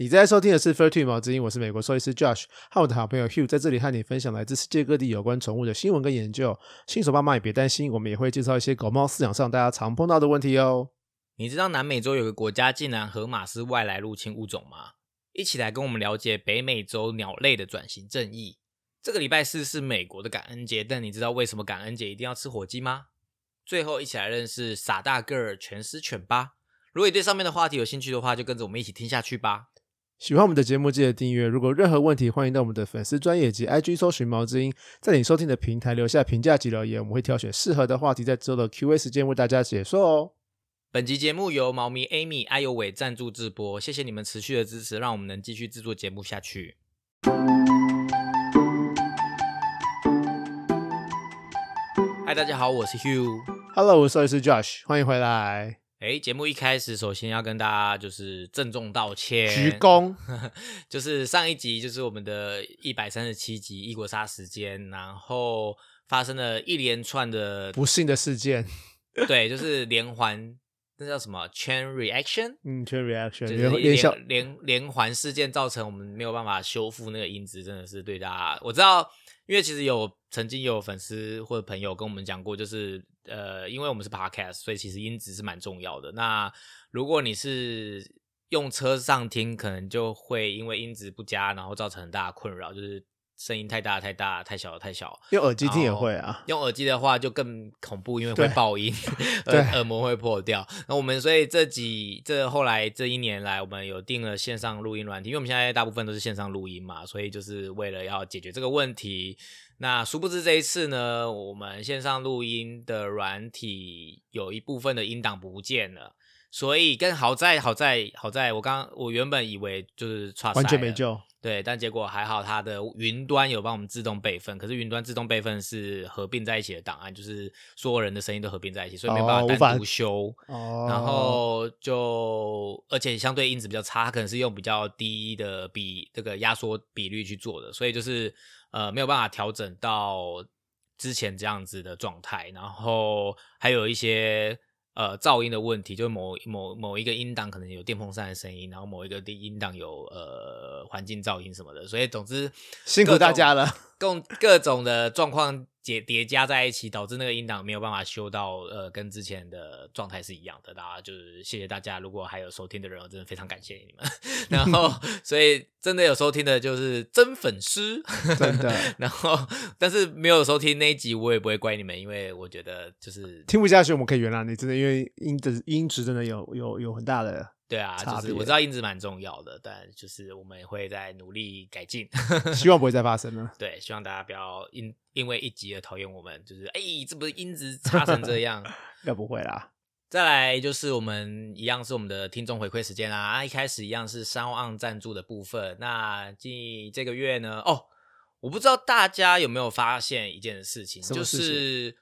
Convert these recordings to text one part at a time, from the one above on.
你在收听的是《Fur Two 毛之音》，我是美国兽医师 Josh，和我的好朋友 Hugh 在这里和你分享来自世界各地有关宠物的新闻跟研究。新手爸妈也别担心，我们也会介绍一些狗猫饲养上大家常碰到的问题哦。你知道南美洲有个国家竟然河马是外来入侵物种吗？一起来跟我们了解北美洲鸟类的转型正义。这个礼拜四是美国的感恩节，但你知道为什么感恩节一定要吃火鸡吗？最后一起来认识傻大个儿全狮犬吧。如果你对上面的话题有兴趣的话，就跟着我们一起听下去吧。喜欢我们的节目，记得订阅。如果任何问题，欢迎到我们的粉丝专业及 IG 搜寻毛之音，在你收听的平台留下评价及留言，我们会挑选适合的话题，在之后的 Q&A 时间为大家解说哦。本集节目由猫咪 Amy、艾尤伟赞助直播，谢谢你们持续的支持，让我们能继续制作节目下去。嗨，大家好，我是 Hugh。Hello，我是兽医师 Josh，欢迎回来。哎，节目一开始，首先要跟大家就是郑重道歉，鞠躬。就是上一集就是我们的一百三十七集异国杀时间，然后发生了一连串的不幸的事件，对，就是连环，那叫什么？chain reaction，嗯，chain reaction，就是连连小连连连环事件造成我们没有办法修复那个音质，真的是对大家，我知道，因为其实有曾经有粉丝或者朋友跟我们讲过，就是呃，因为我们是 podcast，所以其实音质是蛮重要的。那如果你是用车上听，可能就会因为音质不佳，然后造成很大的困扰，就是声音太大太大，太小太小。用耳机听也会啊。用耳机的话就更恐怖，因为会爆音，对耳 耳膜会破掉。那我们所以这几这后来这一年来，我们有定了线上录音软体，因为我们现在大部分都是线上录音嘛，所以就是为了要解决这个问题。那殊不知这一次呢，我们线上录音的软体有一部分的音档不见了。所以跟好在好在好在我刚我原本以为就是差完全没救。对，但结果还好，它的云端有帮我们自动备份，可是云端自动备份是合并在一起的档案，就是所有人的声音都合并在一起，所以没哦办法单独修。哦，然后就，而且相对音质比较差，它可能是用比较低的比这个压缩比率去做的，所以就是呃没有办法调整到之前这样子的状态。然后还有一些呃噪音的问题，就是某某某一个音档可能有电风扇的声音，然后某一个音档有呃环境噪音什么的，所以总之辛苦大家了。各各种的状况叠叠加在一起，导致那个音档没有办法修到呃跟之前的状态是一样的。大家就是谢谢大家，如果还有收听的人，我真的非常感谢你们。然后，所以真的有收听的就是真粉丝，真的 然后，但是没有收听那一集，我也不会怪你们，因为我觉得就是听不下去，我们可以原谅你，真的，因为音质音质真的有有有很大的，对啊，就是我知道音质蛮重要的，但就是我们也会在努力改进。希望不会再发生了。对，希望大家不要因因为一集而讨厌我们，就是哎，这不是音质差成这样。应该不会啦。再来就是我们一样是我们的听众回馈时间啦、啊，一开始一样是三万赞助的部分。那近这个月呢，哦，我不知道大家有没有发现一件事情，就是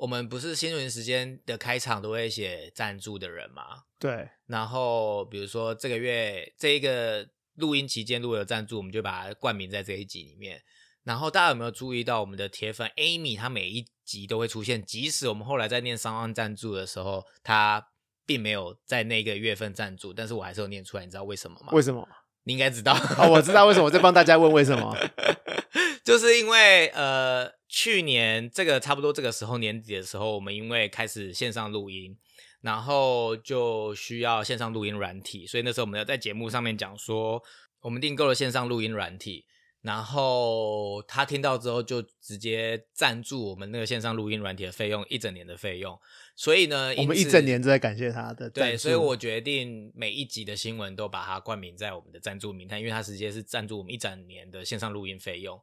我们不是新闻时间的开场都会写赞助的人嘛？对，然后比如说这个月这一个录音期间如果有赞助，我们就把它冠名在这一集里面。然后大家有没有注意到我们的铁粉 Amy，她每一集都会出现，即使我们后来在念商案赞助的时候，她并没有在那个月份赞助，但是我还是有念出来，你知道为什么吗？为什么？你应该知道，哦，我知道为什么，我在帮大家问为什么。就是因为呃，去年这个差不多这个时候年底的时候，我们因为开始线上录音，然后就需要线上录音软体，所以那时候我们要在节目上面讲说，我们订购了线上录音软体，然后他听到之后就直接赞助我们那个线上录音软体的费用，一整年的费用。所以呢，我们一整年都在感谢他的赞对，所以我决定每一集的新闻都把它冠名在我们的赞助名单，因为它直接是赞助我们一整年的线上录音费用。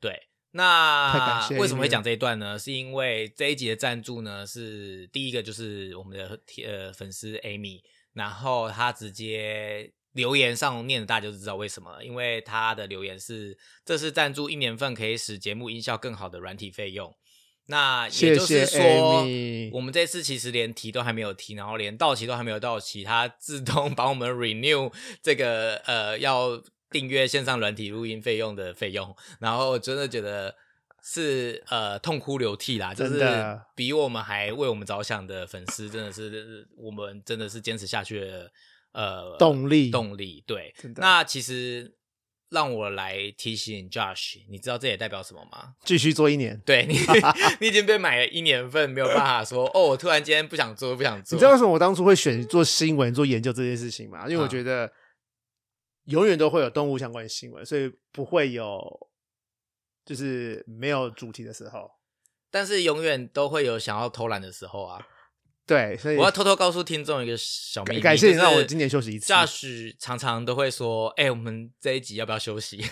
对，那为什么会讲这一段呢？是因为这一集的赞助呢，是第一个就是我们的呃粉丝 Amy，然后他直接留言上念的，大家就知道为什么了，因为他的留言是这是赞助一年份可以使节目音效更好的软体费用。那也就是说我们这次其实连提都还没有提，然后连到期都还没有到期，他自动 把我们 renew 这个呃要订阅线上软体录音费用的费用，然后真的觉得是呃痛哭流涕啦，就是真的比我们还为我们着想的粉丝，真的是我们真的是坚持下去的呃动力动力。对那其实让我来提醒 Josh，你知道这也代表什么吗？继续做一年。对你，你已经被买了一年份，没有办法说哦，我突然间不想做，不想做。你知道为什么我当初会选做新闻、做研究这件事情吗？因为我啊觉得永远都会有动物相关的新闻，所以不会有就是没有主题的时候。但是永远都会有想要偷懒的时候啊！对，所以我要偷偷告诉听众一个小秘密，感谢你就是让我今年休息一次 Josh 常常都会说：“哎、我们这一集要不要休息？”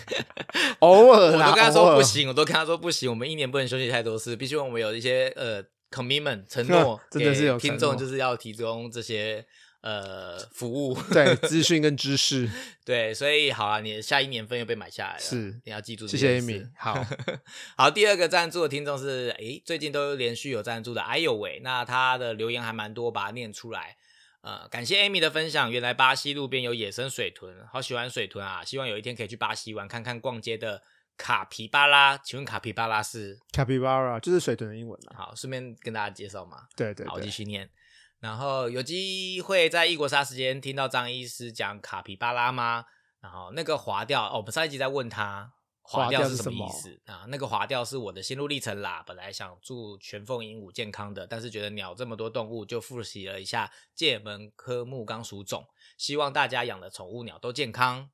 偶尔我都跟他说不行，我都跟他说不行，我们一年不能休息太多次，必须我们有一些呃 commitment 承诺，真的是有听众就是要提供这些呃服务。对资讯跟知识。对，所以好啊，你的下一年份又被买下来了，是你要记住这谢谢。Amy，好，好，第二个赞助的听众是，诶，最近都连续有赞助的，哎呦喂，那他的留言还蛮多，把它念出来。呃，感谢 Amy 的分享。原来巴西路边有野生水豚，好喜欢水豚啊！希望有一天可以去巴西玩，看看逛街的卡皮巴拉。请问卡皮巴拉是？capybara 就是水豚的英文啦。好，顺便跟大家介绍嘛。好，继对好，继，续念。然后有机会在异国杀时间听到张医师讲卡皮巴拉吗？然后那个划掉哦，我们上一集在问他划掉是什么意思啊？那个划掉是我的心路历程啦。本来想祝全凤鹦鹉健康的，但是觉得鸟这么多动物，就复习了一下界门科目纲属种，希望大家养的宠物鸟都健康。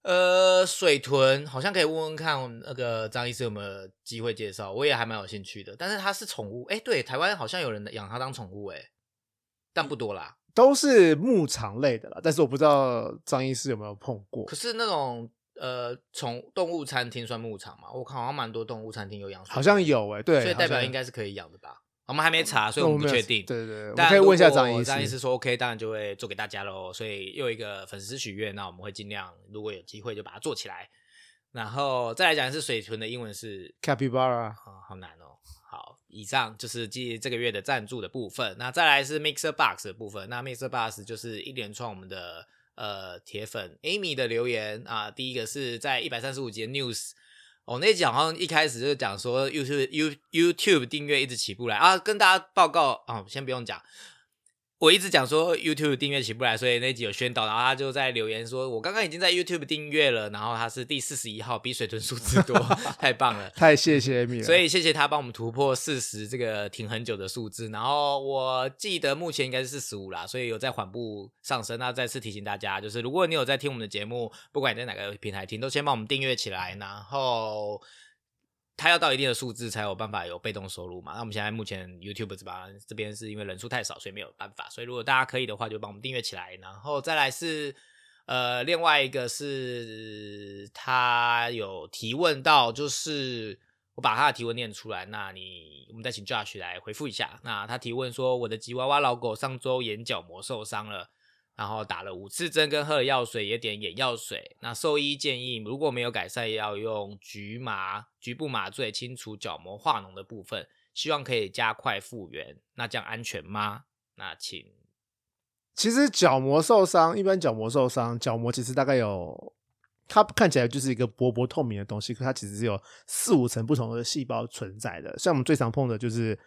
呃，水豚好像可以问问看，那个张医师有没有机会介绍？我也还蛮有兴趣的。但是它是宠物，哎，对，台湾好像有人养它当宠物，哎，但不多啦。都是牧场类的啦，但是我不知道张医师有没有碰过可。是那种呃，宠动物餐厅算牧场嘛？我看好像蛮多动物餐厅有养好像有哎、对，所以代表应该是可以养的吧？我们还没查，所以我们不确定。对对对，我可以问一下张医师。张医师说 OK，当然就会做给大家喽。所以又一个粉丝许愿，那我们会尽量，如果有机会就把它做起来。然后再来讲的是水豚的英文是 capybara 啊、好难哦。好，以上就是继这个月的赞助的部分。那再来是 Mixer Box 的部分。那 Mixer Box 就是一连串我们的呃铁粉 Amy 的留言啊。第一个是在一百三十五集 News。哦，那集好像一开始就讲说 YouTube You YouTube 订阅一直起不来啊，跟大家报告啊、先不用讲，我一直讲说 YouTube 订阅起不来，所以那集有宣导，然后他就在留言说，我刚刚已经在 YouTube 订阅了，然后他是第四十一号，比水豚数字多，太棒了。太谢谢 Amy 了。所以谢谢他帮我们突破四十这个停很久的数字，然后我记得目前应该是四十五啦，所以有在缓步上升。那再次提醒大家，就是如果你有在听我们的节目，不管你在哪个平台听，都先帮我们订阅起来，然后它要到一定的数字才有办法有被动收入嘛。那我们现在目前 YouTube 这边这边是因为人数太少，所以没有办法。所以如果大家可以的话，就帮我们订阅起来，然后再来是。呃，另外一个是他有提问到，就是我把他的提问念出来，那你我们再请 Josh 来回复一下。那他提问说，我的吉娃娃老狗上周眼角膜受伤了，然后打了五次针，跟喝了药水，也点眼药水。那兽医建议，如果没有改善，要用局麻局部麻醉清除角膜化脓的部分，希望可以加快复原。那这样安全吗？那请其实角膜受伤，一般角膜受伤，角膜其实大概有，它看起来就是一个薄薄透明的东西，可它其实是有四五层不同的细胞存在的。像我们最常碰的就是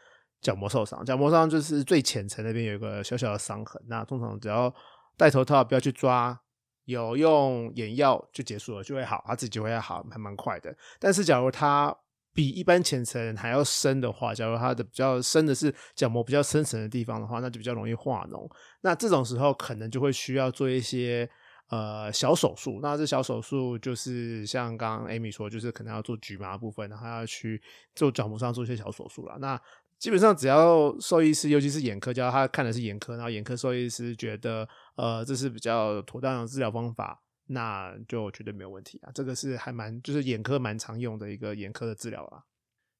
角膜受伤，角膜受伤就是最浅层那边有一个小小的伤痕，那通常只要戴头套，不要去抓，有用眼药就结束了，就会好，它自己就会好，还蛮快的。但是假如它比一般浅层还要深的话，假如它的比较深的是角膜比较深层的地方的话，那就比较容易化脓。那这种时候可能就会需要做一些呃小手术。那这小手术就是像刚刚 Amy 说，就是可能要做局麻部分，然后要去做角膜上做一些小手术啦。那基本上只要兽医师，尤其是眼科，只要他看的是眼科，然后眼科兽医师觉得呃这是比较妥当的治疗方法，那就绝对没有问题啊。这个是还蛮就是眼科蛮常用的一个眼科的治疗啊。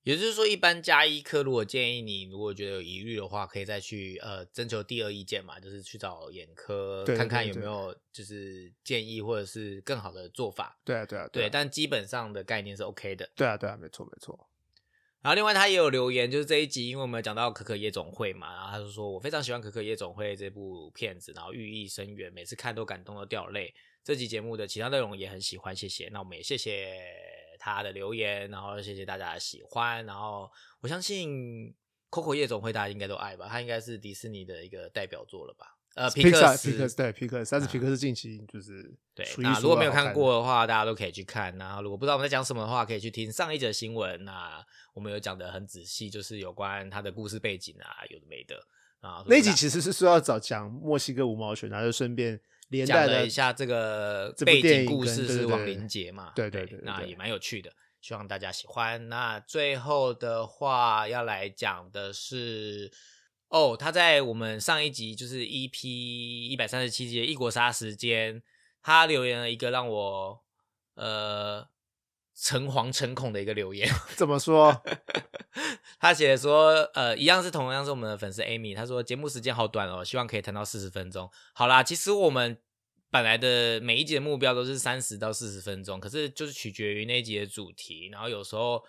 也就是说，一般加医科如果建议你，如果觉得有疑虑的话，可以再去呃征求第二意见嘛，就是去找眼科看看有没有就是建议或者是更好的做法。对啊，对啊，对，啊但基本上的概念是 OK 的。对啊，对啊，没错，没错。然后另外他也有留言，就是这一集，因为我们讲到《可可夜总会》嘛，然后他就说我非常喜欢《可可夜总会》这部片子，然后寓意深远，每次看都感动的掉泪。这集节目的其他内容也很喜欢，谢谢。那我们也谢谢他的留言，然后谢谢大家的喜欢，然后我相信《Coco 夜总会》大家应该都爱吧，它应该是迪士尼的一个代表作了吧？呃，皮皮克斯，皮克斯对皮克斯，但是皮克斯近期就是对，那如果没有看看过的话，大家都可以去看。然后如果不知道我们在讲什么的话，可以去听上一则新闻。那我们有讲的很仔细，就是有关他的故事背景啊，有的没的啊。那一集其实是说要找讲墨西哥五毛犬，然后就顺便连带了一下这个背景故事是王林杰嘛，对对对那也蛮有趣的，希望大家喜欢。那最后的话要来讲的是。哦，他在我们上一集就是 EP 一百三十七集的异国杀时间，他留言了一个让我呃诚惶诚恐的一个留言。怎么说？他写说，呃，一样是同样是我们的粉丝 Amy，他说节目时间好短哦，希望可以谈到四十分钟。好啦，其实我们本来的每一集的目标都是三十到四十分钟，可是就是取决于那一集的主题，然后有时候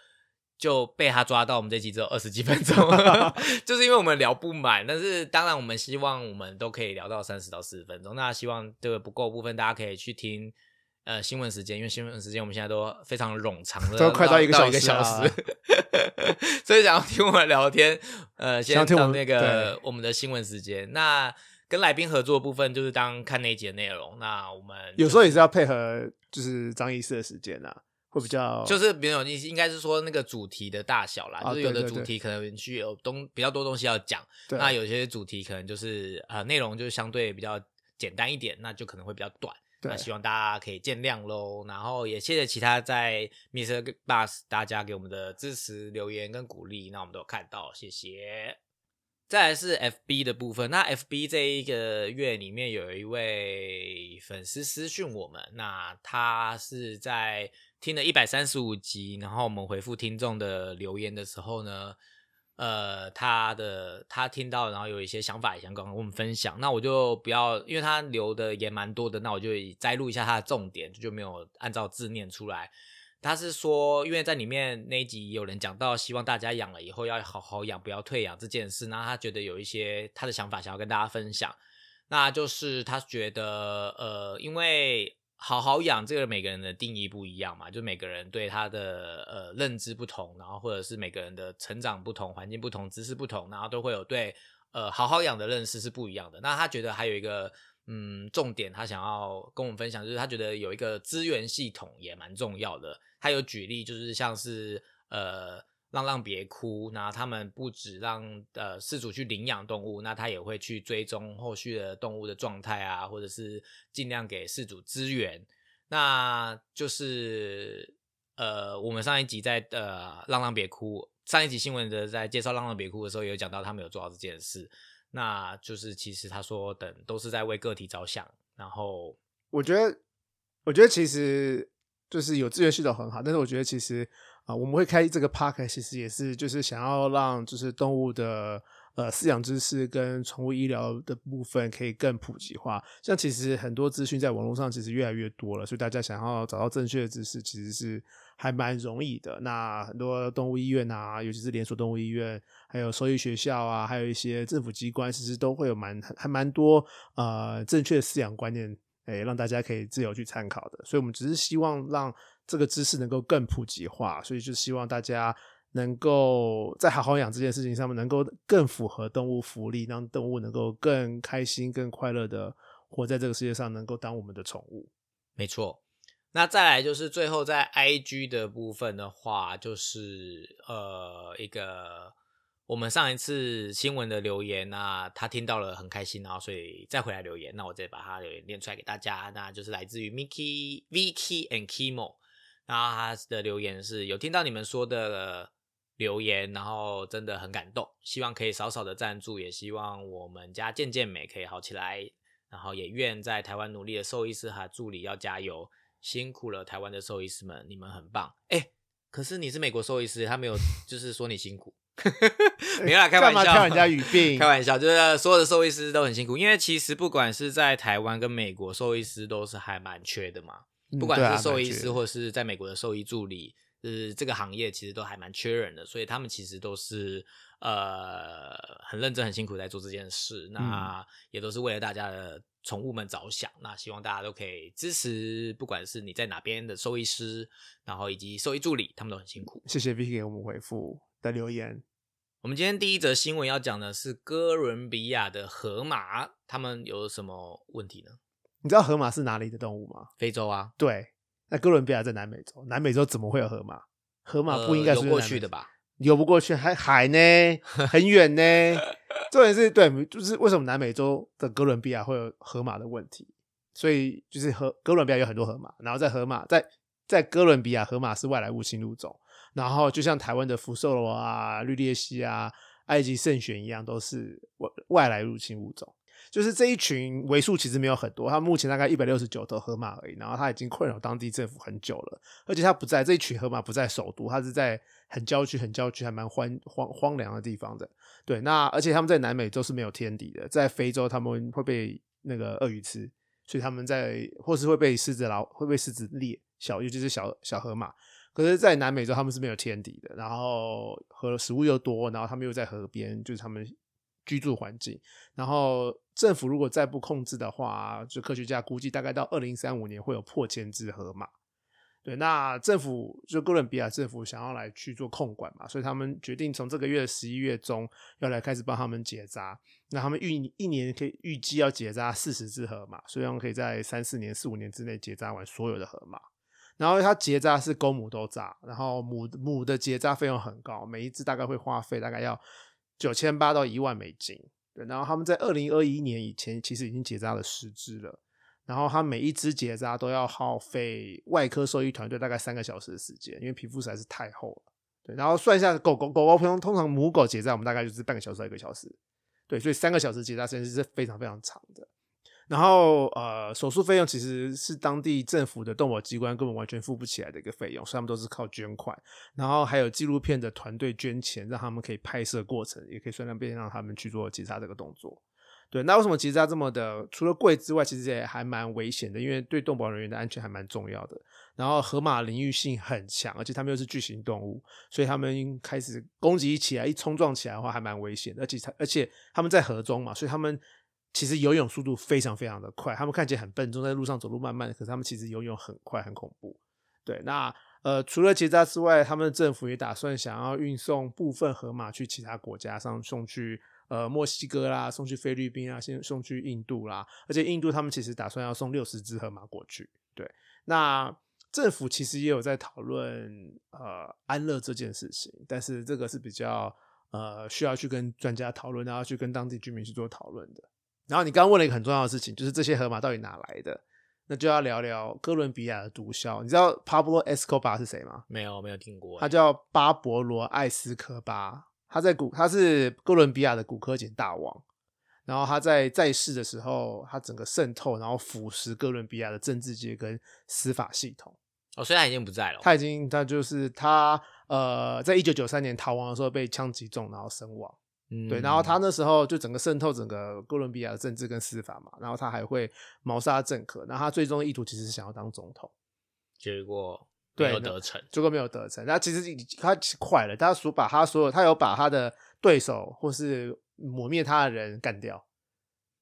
就被他抓到我们这集只有二十几分钟，就是因为我们聊不满。但是当然，我们希望我们都可以聊到三十到四十分钟。那希望这个不够部分，大家可以去听。呃，新闻时间，因为新闻时间我们现在都非常冗长的，都快到一个小一个小时 所以想要听我们聊天，呃，先到那个对我们的新闻时间。那跟来宾合作的部分，就是当看那一节内容。那我们有时候也是要配合，就是张医师的时间啊，会比较就是没有，你应该是说那个主题的大小啦，啊就是有的主题可能需有东比较多东西要讲，对那有些主题可能就是呃内容就相对比较简单一点，那就可能会比较短。那希望大家可以见谅喽。然后也谢谢其他在 Mr. Bus 大家给我们的支持、留言跟鼓励，那我们都有看到，谢谢。再来是 FB 的部分，那 FB 这一个月里面有一位粉丝私讯我们，那他是在听了一百三十五集，然后我们回复听众的留言的时候呢，呃，他的他听到，然后有一些想法也想跟我们分享，那我就不要，因为他留的也蛮多的，那我就摘录一下他的重点，就没有按照字念出来。他是说，因为在里面那一集有人讲到，希望大家养了以后要好好养，不要退养这件事，那他觉得有一些他的想法想要跟大家分享，那就是他觉得，呃，因为好好养这个每个人的定义不一样嘛，就每个人对他的呃认知不同，然后或者是每个人的成长不同、环境不同、知识不同，然后都会有对呃好好养的认识是不一样的。那他觉得还有一个嗯重点，他想要跟我们分享，就是他觉得有一个资源系统也蛮重要的。他有举例，就是像是呃。浪浪别哭，那他们不止让呃饲主去领养动物，那他也会去追踪后续的动物的状态啊，或者是尽量给饲主资源。那就是呃，我们上一集在呃浪浪别哭上一集新闻的在介绍浪浪别哭的时候，有讲到他们有做到这件事。那就是其实他说等都是在为个体着想，然后我觉得，我觉得其实就是有资源系统很好，但是我觉得其实啊、我们会开这个 park，其实也是就是想要让就是动物的呃饲养知识跟宠物医疗的部分可以更普及化。像其实很多资讯在网络上其实越来越多了，所以大家想要找到正确的知识，其实是还蛮容易的。那很多动物医院啊，尤其是连锁动物医院，还有兽医学校啊，还有一些政府机关，其实都会有蛮还蛮多呃正确的饲养观念。诶，让大家可以自由去参考的，所以我们只是希望让这个知识能够更普及化，所以就希望大家能够在好好养这件事情上面，能够更符合动物福利，让动物能够更开心、更快乐的活在这个世界上，能够当我们的宠物。没错。那再来就是最后在 IG 的部分的话，就是呃一个我们上一次新闻的留言啊他听到了很开心，然后所以再回来留言，那我再把他留言念出来给大家。那就是来自于 Mickey、Vicky and Kimo，然后他的留言是有听到你们说的留言，然后真的很感动，希望可以少少的赞助，也希望我们家健健美可以好起来，然后也愿在台湾努力的兽医师和助理要加油，辛苦了台湾的兽医师们，你们很棒。哎，可是你是美国兽医师，他没有 就是说你辛苦。没有啦，开玩笑，人家语病？开玩笑，就是所有的兽医师都很辛苦，因为其实不管是在台湾跟美国，兽医师都是还蛮缺的嘛。嗯不管是兽医师或是在美国的兽医助理，就是这个行业其实都还蛮缺人的，所以他们其实都是呃很认真、很辛苦在做这件事。那也都是为了大家的宠物们着想。那希望大家都可以支持，不管是你在哪边的兽医师，然后以及兽医助理，他们都很辛苦。谢谢 Vicky 给我们回复的留言。我们今天第一则新闻要讲的是哥伦比亚的河马，他们有什么问题呢？你知道河马是哪里的动物吗？非洲啊，对，那哥伦比亚在南美洲，南美洲怎么会有河马？河马不应该呃游过是南美洲？去的吧？游不过去，还海呢，很远呢。重点是对，就是为什么南美洲的哥伦比亚会有河马的问题？所以就是河哥伦比亚有很多河马，然后在河马在在哥伦比亚河马是外来物侵入种，然后就像台湾的福寿螺啊、绿鬣蜥啊、埃及圣选一样，都是外外来入侵物种。就是这一群为数其实没有很多，它目前大概一百六十九头河马而已，然后它已经困扰当地政府很久了，而且它不在这一群河马不在首都，它是在很郊区、很郊区还蛮荒荒荒凉的地方的。对，那而且他们在南美洲是没有天敌的，在非洲他们会被那个鳄鱼吃，所以他们在或是会被狮子老会被狮子猎小，尤其是小小河马。可是，在南美洲他们是没有天敌的，然后河食物又多，然后他们又在河边，就是他们居住环境。然后政府如果再不控制的话，就科学家估计大概到二零三五年会有破千只河马。对，那政府就哥伦比亚政府想要来去做控管嘛，所以他们决定从这个月十一月中要来开始帮他们结扎。那他们预一年可以预计要结扎四十只河马，所以他们可以在三四年、四五年之内结扎完所有的河马。然后它结扎是公母都扎，然后母母的结扎费用很高，每一只大概会花费大概要九千八到一万美金。对，然后他们在二零二一年以前其实已经结扎了十只了。然后他每一只结扎都要耗费外科兽医团队大概三个小时的时间，因为皮肤实在是太厚了。对，然后算一下狗狗狗狗通通常母狗结扎我们大概就是半个小时到一个小时，对，所以三个小时结扎时间是非常非常长的。然后呃，手术费用其实是当地政府的动保机关根本完全付不起来的一个费用，所以他们都是靠捐款，然后还有纪录片的团队捐钱，让他们可以拍摄过程，也可以顺便让他们去做结扎这个动作。对，那为什么结扎这么的？除了贵之外，其实也还蛮危险的，因为对动保人员的安全还蛮重要的。然后河马领域性很强，而且他们又是巨型动物，所以他们开始攻击起来，一冲撞起来的话还蛮危险。而且他，而且他们在河中嘛，所以他们其实游泳速度非常非常的快。他们看起来很笨重，在路上走路慢慢的，可是他们其实游泳很快，很恐怖。对，那呃，除了结扎之外，他们政府也打算想要运送部分河马去其他国家上送去。呃，墨西哥啦，送去菲律宾啊，先送去印度啦，而且印度他们其实打算要送六十只河马过去。对，那政府其实也有在讨论呃安乐这件事情，但是这个是比较呃需要去跟专家讨论，然后去跟当地居民去做讨论的。然后你刚刚问了一个很重要的事情，就是这些河马到底哪来的？那就要聊聊哥伦比亚的毒枭。你知道 Pablo Escobar 是谁吗？没有没有听过欸，他叫巴勃罗·艾斯科巴。他在古他是哥伦比亚的古柯碱大王，然后他在在世的时候，他整个渗透，然后腐蚀哥伦比亚的政治界跟司法系统。哦，所以他已经不在了。他已经他就是他呃，在一九九三年逃亡的时候被枪击中，然后身亡。嗯对，然后他那时候就整个渗透整个哥伦比亚的政治跟司法嘛，然后他还会谋杀政客，然后他最终意图其实是想要当总统。结果对没有得逞。结果没有得逞。那其实他快了，他所把他所有，他有把他的对手或是抹灭他的人干掉。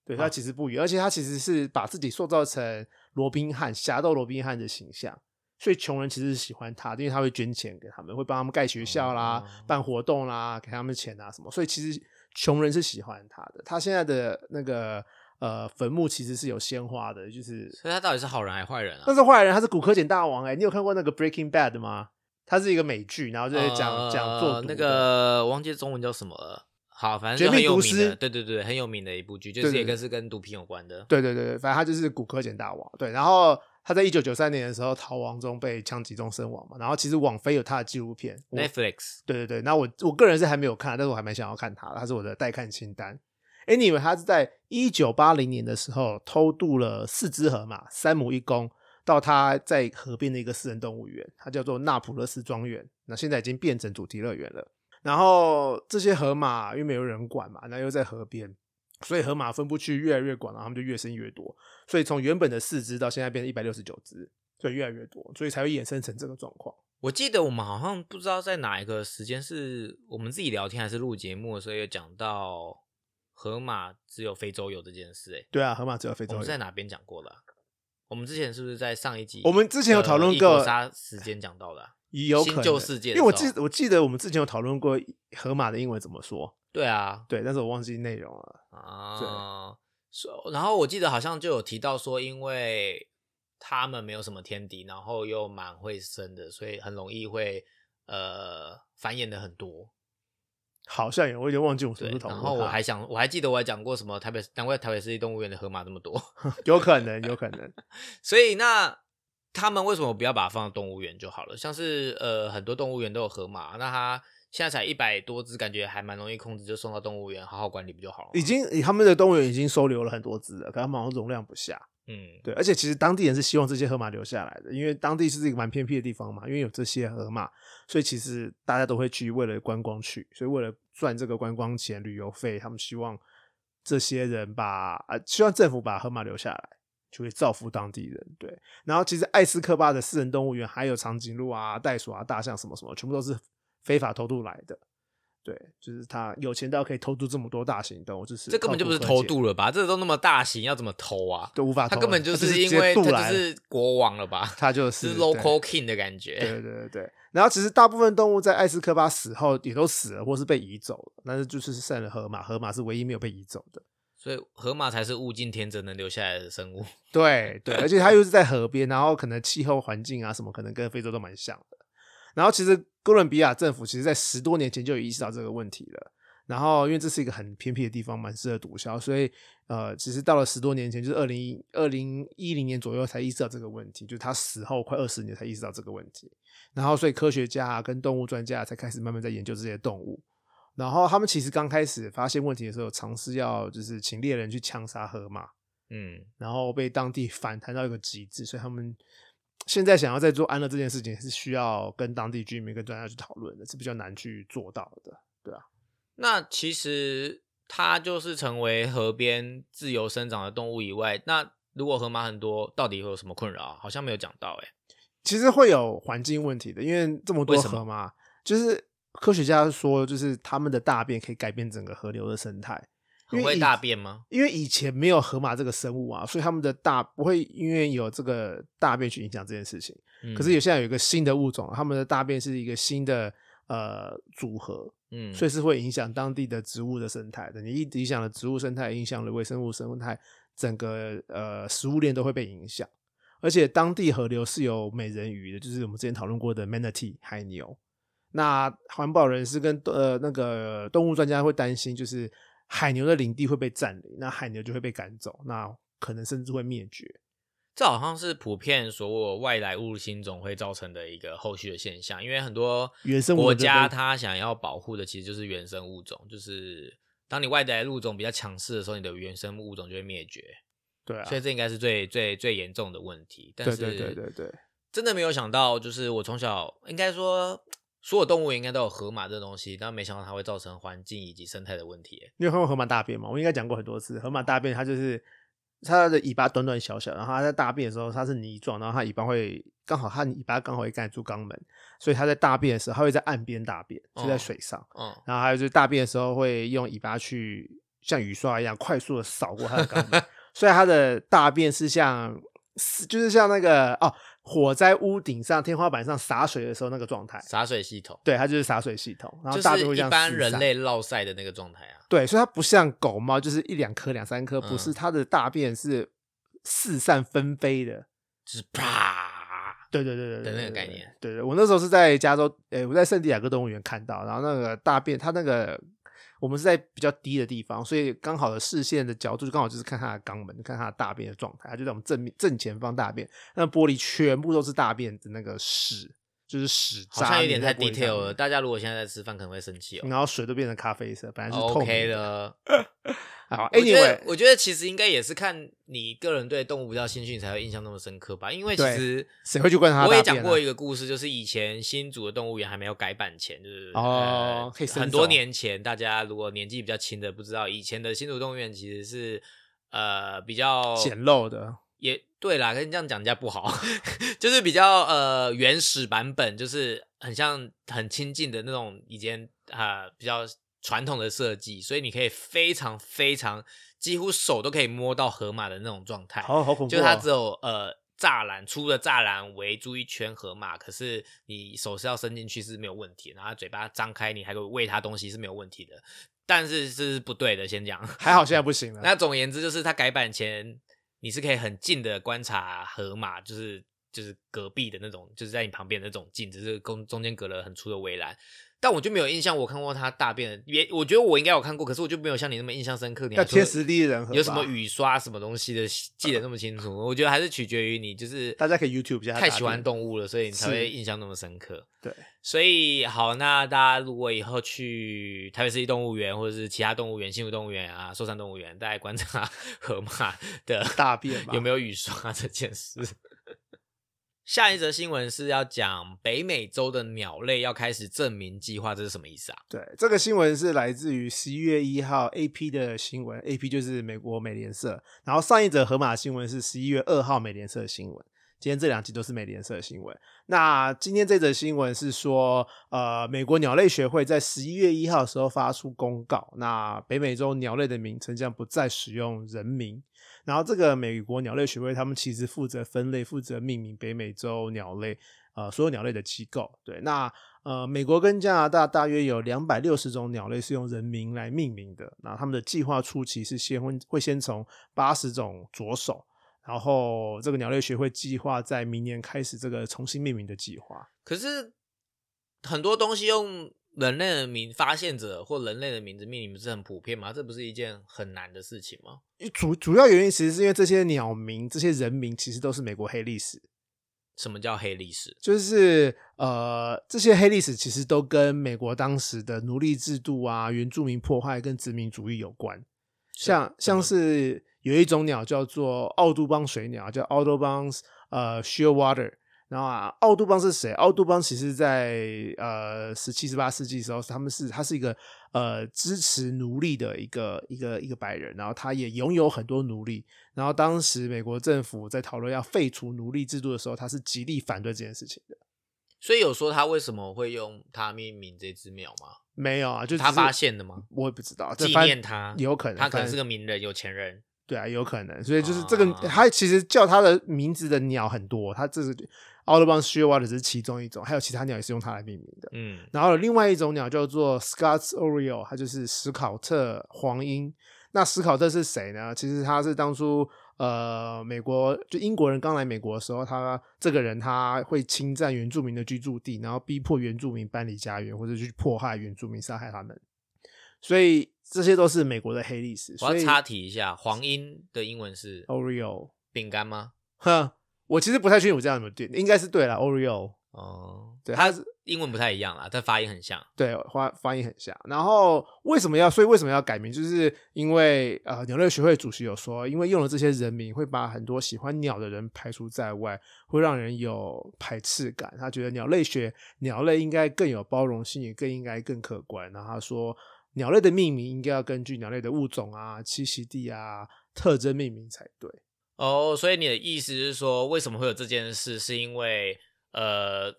对他啊其实不远，而且他其实是把自己塑造成罗宾汉侠盗罗宾汉的形象，所以穷人其实是喜欢他的，因为他会捐钱给他们，会帮他们盖学校啦、哦办活动啦，给他们钱啊什么，所以其实穷人是喜欢他的。他现在的那个呃坟墓其实是有鲜花的，就是所以他到底是好人还是坏人啊？但是坏人他是骨科碱大王哎、你有看过那个《Breaking Bad》吗？他是一个美剧，然后就在讲讲、做那个忘记中文叫什么了。好，反正就很有名的，师对对对，很有名的一部剧，就是也跟是跟毒品有关的。对对对对，反正他就是骨科碱大王。对，然后他在一九九三年的时候逃亡中被枪击中身亡嘛。然后其实网飞有他的纪录片，Netflix 对对对，那我我个人是还没有看，但是我还蛮想要看他的，他是我的待看清单。Anyway，他是在一九八零年的时候偷渡了四只河马，三母一公，到他在河边的一个私人动物园，它叫做纳普勒斯庄园。那现在已经变成主题乐园了。然后这些河马因为没有人管嘛，那又在河边，所以河马分布区越来越广，然后他们就越生越多。所以从原本的四只到现在变成一百六十九只，所以越来越多，所以才会衍生成这个状况。我记得我们好像不知道在哪一个时间是我们自己聊天还是录节目的时候有讲到河马只有非洲有这件事、欸，对啊，河马只有非洲有我们。在哪边讲过的啊、我们之前是不是在上一集我们之前有讨论过杀时间讲到的啊、有可能旧世界因为我记我记得我们之前有讨论过河马的英文怎么说，对啊，对，但是我忘记内容了。啊然后我记得好像就有提到说，因为他们没有什么天敌，然后又蛮会生的，所以很容易会呃繁衍的很多。好像有，我有点忘记我们什么对时候，讨论。然后我还想，我还记得我还讲过什么台北，难怪台北市立动物园的河马这么多。有可能，有可能。所以那他们为什么不要把它放到动物园就好了？像是呃很多动物园都有河马，那它现在才一百多只，感觉还蛮容易控制，就送到动物园好好管理不就好了？已经他们的动物园已经收留了很多只了，可他们好像容量不下。嗯，对，而且其实当地人是希望这些河马留下来的，因为当地是一个蛮偏僻的地方嘛，因为有这些河马，所以其实大家都会去为了观光去，所以为了赚这个观光钱、旅游费，他们希望这些人把啊，希望政府把河马留下来，就会造福当地人。对，然后其实艾斯科巴的私人动物园还有长颈鹿啊、袋鼠啊、大象什么什么，全部都是非法偷渡来的。对，就是他有钱到可以偷渡这么多大型动物，就是这根本就不是偷渡了吧？这都那么大型，要怎么偷啊？都无法偷，他根本就是因为他就是国王了吧？他就是是 local king 的感觉。对对对对。然后其实大部分动物在艾斯科巴死后也都死了，或是被移走了，但是就是剩了河马，河马是唯一没有被移走的。所以河马才是物竞天择能留下来的生物。对对，而且它又是在河边，然后可能气候环境啊什么，可能跟非洲都蛮像的。然后其实哥伦比亚政府其实在十多年前就有意识到这个问题了。然后因为这是一个很偏僻的地方，蛮适合毒枭，所以呃，其实到了十多年前，就是二零二零一零年左右才意识到这个问题，就是他死后快二十年才意识到这个问题。然后所以科学家啊跟动物专家才开始慢慢在研究这些动物。然后他们其实刚开始发现问题的时候，尝试要就是请猎人去枪杀河马，嗯，然后被当地反弹到一个极致，所以他们现在想要再做安乐这件事情，是需要跟当地居民跟专家去讨论的，是比较难去做到的，对啊。那其实它就是成为河边自由生长的动物以外，那如果河马很多，到底会有什么困扰啊？好像没有讲到诶、其实会有环境问题的，因为这么多河马，就是科学家说，就是他们的大便可以改变整个河流的生态。会大便吗？因为以前没有河马这个生物啊，所以他们的大不会因为有这个大便去影响这件事情。嗯可是有现在有一个新的物种，他们的大便是一个新的呃组合，嗯，所以是会影响当地的植物的生态的。你一影响了植物生态，影响了微生物生态，整个呃食物链都会被影响。而且当地河流是有美人鱼的，就是我们之前讨论过的 manatee 海牛。那环保人士跟呃那个动物专家会担心，就是海牛的领地会被占领，那海牛就会被赶走，那可能甚至会灭绝。这好像是普遍所有外来入侵种会造成的一个后续的现象，因为很多原生物国家它想要保护的其实就是原生物种，就是当你外来物种比较强势的时候，你的原生物种就会灭绝，对啊，所以这应该是最最最严重的问题。但是对对对对对，真的没有想到，就是我从小应该说所有动物园应该都有河马这东西，但没想到它会造成环境以及生态的问题耶。你有看过河马大便吗？我应该讲过很多次，河马大便它就是它的尾巴短短小小，然后它在大便的时候它是泥状，然后它尾巴会刚好它尾巴刚好会盖住肛门，所以它在大便的时候它会在岸边大便，就在哦水上。嗯，然后还有就是大便的时候会用尾巴去像雨刷一样快速的扫过它的肛门，所以它的大便是像是就是像那个哦火在屋顶上天花板上洒水的时候那个状态。洒水系统对，它就是洒水系统，然后就大便会这样四散般人类落晒的那个状态啊。对，所以它不像狗猫，就是一两颗、两三颗，不是嗯它的大便是四散纷飞的。就是啪，对对对对的对那个概念对对，我那时候是在加州，诶，我在圣地亚哥动物园看到，然后那个大便，它那个我们是在比较低的地方，所以刚好的视线的角度就刚好就是看他的肛门，看他的大便的状态，他就在我们正面正前方大便，那玻璃全部都是大便的那个屎，就是屎渣，好像有点太 detail 了。大家如果现在在吃饭，可能会生气哦。然后水都变成咖啡色，本来是透明 OK 的，好我觉得，Anyway，我觉得其实应该也是看你个人对动物比较兴趣，你才会印象那么深刻吧。因为其对实谁会去观察它我也讲过一个故事，就是以前新竹的动物园还没有改版前，就是哦很多年前，大家如果年纪比较轻的不知道，以前的新竹动物园其实是呃比较简陋的，也对啦，跟你这样讲人家不好，就是比较呃原始版本，就是很像很亲近的那种以前啊、呃比较传统的设计，所以你可以非常非常几乎手都可以摸到河马的那种状态，好好恐怖、哦，就是它只有呃栅栏粗的栅栏围住一圈河马，可是你手是要伸进去是没有问题，然后嘴巴张开，你还可以喂它东西是没有问题的。但是这是不对的，先讲。还好现在不行了。那总而言之，就是它改版前，你是可以很近的观察河马，就是就是隔壁的那种，就是在你旁边那种近，只是中中间隔了很粗的围栏。但我就没有印象，我看过他大便的，也我觉得我应该有看过，可是我就没有像你那么印象深刻。你要天时地利人和，有什么雨刷什么东西的，记得那么清楚？我觉得还是取决于你，就是大家可以 YouTube 一下。太喜欢动物了，所以你才会印象那么深刻。对，所以好，那大家如果以后去台北市立动物园或者是其他动物园、幸福动物园啊、寿山动物园，大家观察 河马的大便有没有雨刷这件事。下一则新闻是要讲北美洲的鸟类要开始证明计划，这是什么意思啊？对，这个新闻是来自于十一月一号 AP 的新闻，AP 就是美国美联社。然后上一则河马新闻是十一月二号美联社的新闻。今天这两集都是美联社的新闻。那今天这则新闻是说，呃，美国鸟类学会在十一月一号的时候发出公告，那北美洲鸟类的名称将不再使用人名。然后，这个美国鸟类学会，他们其实负责分类、负责命名北美洲鸟类，呃，所有鸟类的机构。对，那呃，美国跟加拿大大约有两百六十种鸟类是用人名来命名的。那他们的计划初期是先会会先从八十种着手，然后这个鸟类学会计划在明年开始这个重新命名的计划。可是很多东西用。人类的名发现者或人类的名字命名不是很普遍吗？这不是一件很难的事情吗？主主要原因其实是因为这些鸟名、这些人名其实都是美国黑历史。什么叫黑历史？就是呃，这些黑历史其实都跟美国当时的奴隶制度啊、原住民破坏跟殖民主义有关。像像是有一种鸟叫做奥杜邦水鸟，叫 Audubon's 呃 Shearwater。然后啊，奥杜邦是谁？奥杜邦其实，在呃十七、十八世纪的时候，他们是他是一个呃支持奴隶的一个一个一个白人，然后他也拥有很多奴隶。然后当时美国政府在讨论要废除奴隶制度的时候，他是极力反对这件事情的。所以有说他为什么会用他命名这只鸟吗？没有啊，就是他发现的吗？我也不知道，纪念他有可能，他可能是个名人、有钱人。对啊，有可能。所以就是这个，它其实叫它的名字的鸟很多，它这是。奥德邦雪瓦的只是其中一种，还有其他鸟也是用它来命名的。嗯，然后另外一种鸟叫做 Scott's Oriole，它就是史考特黄莺。那史考特是谁呢？其实他是当初呃美国就英国人刚来美国的时候，他这个人他会侵占原住民的居住地，然后逼迫原住民搬离家园，或者去迫害原住民、杀害他们。所以这些都是美国的黑历史。我要插题一下，黄莺的英文是 Oriole 饼干吗？哼。我其实不太确定我这样有没有对，应该是对了。Oreo 哦，对，它是英文不太一样啦，但发音很像。对，发发音很像。然后为什么要？所以为什么要改名？就是因为呃，鸟类学会主席有说，因为用了这些人名，会把很多喜欢鸟的人排除在外，会让人有排斥感。他觉得鸟类学鸟类应该更有包容性，也更应该更客观。然后他说，鸟类的命名应该要根据鸟类的物种啊、栖息地啊特征命名才对。哦，所以你的意思是说，为什么会有这件事？是因为呃，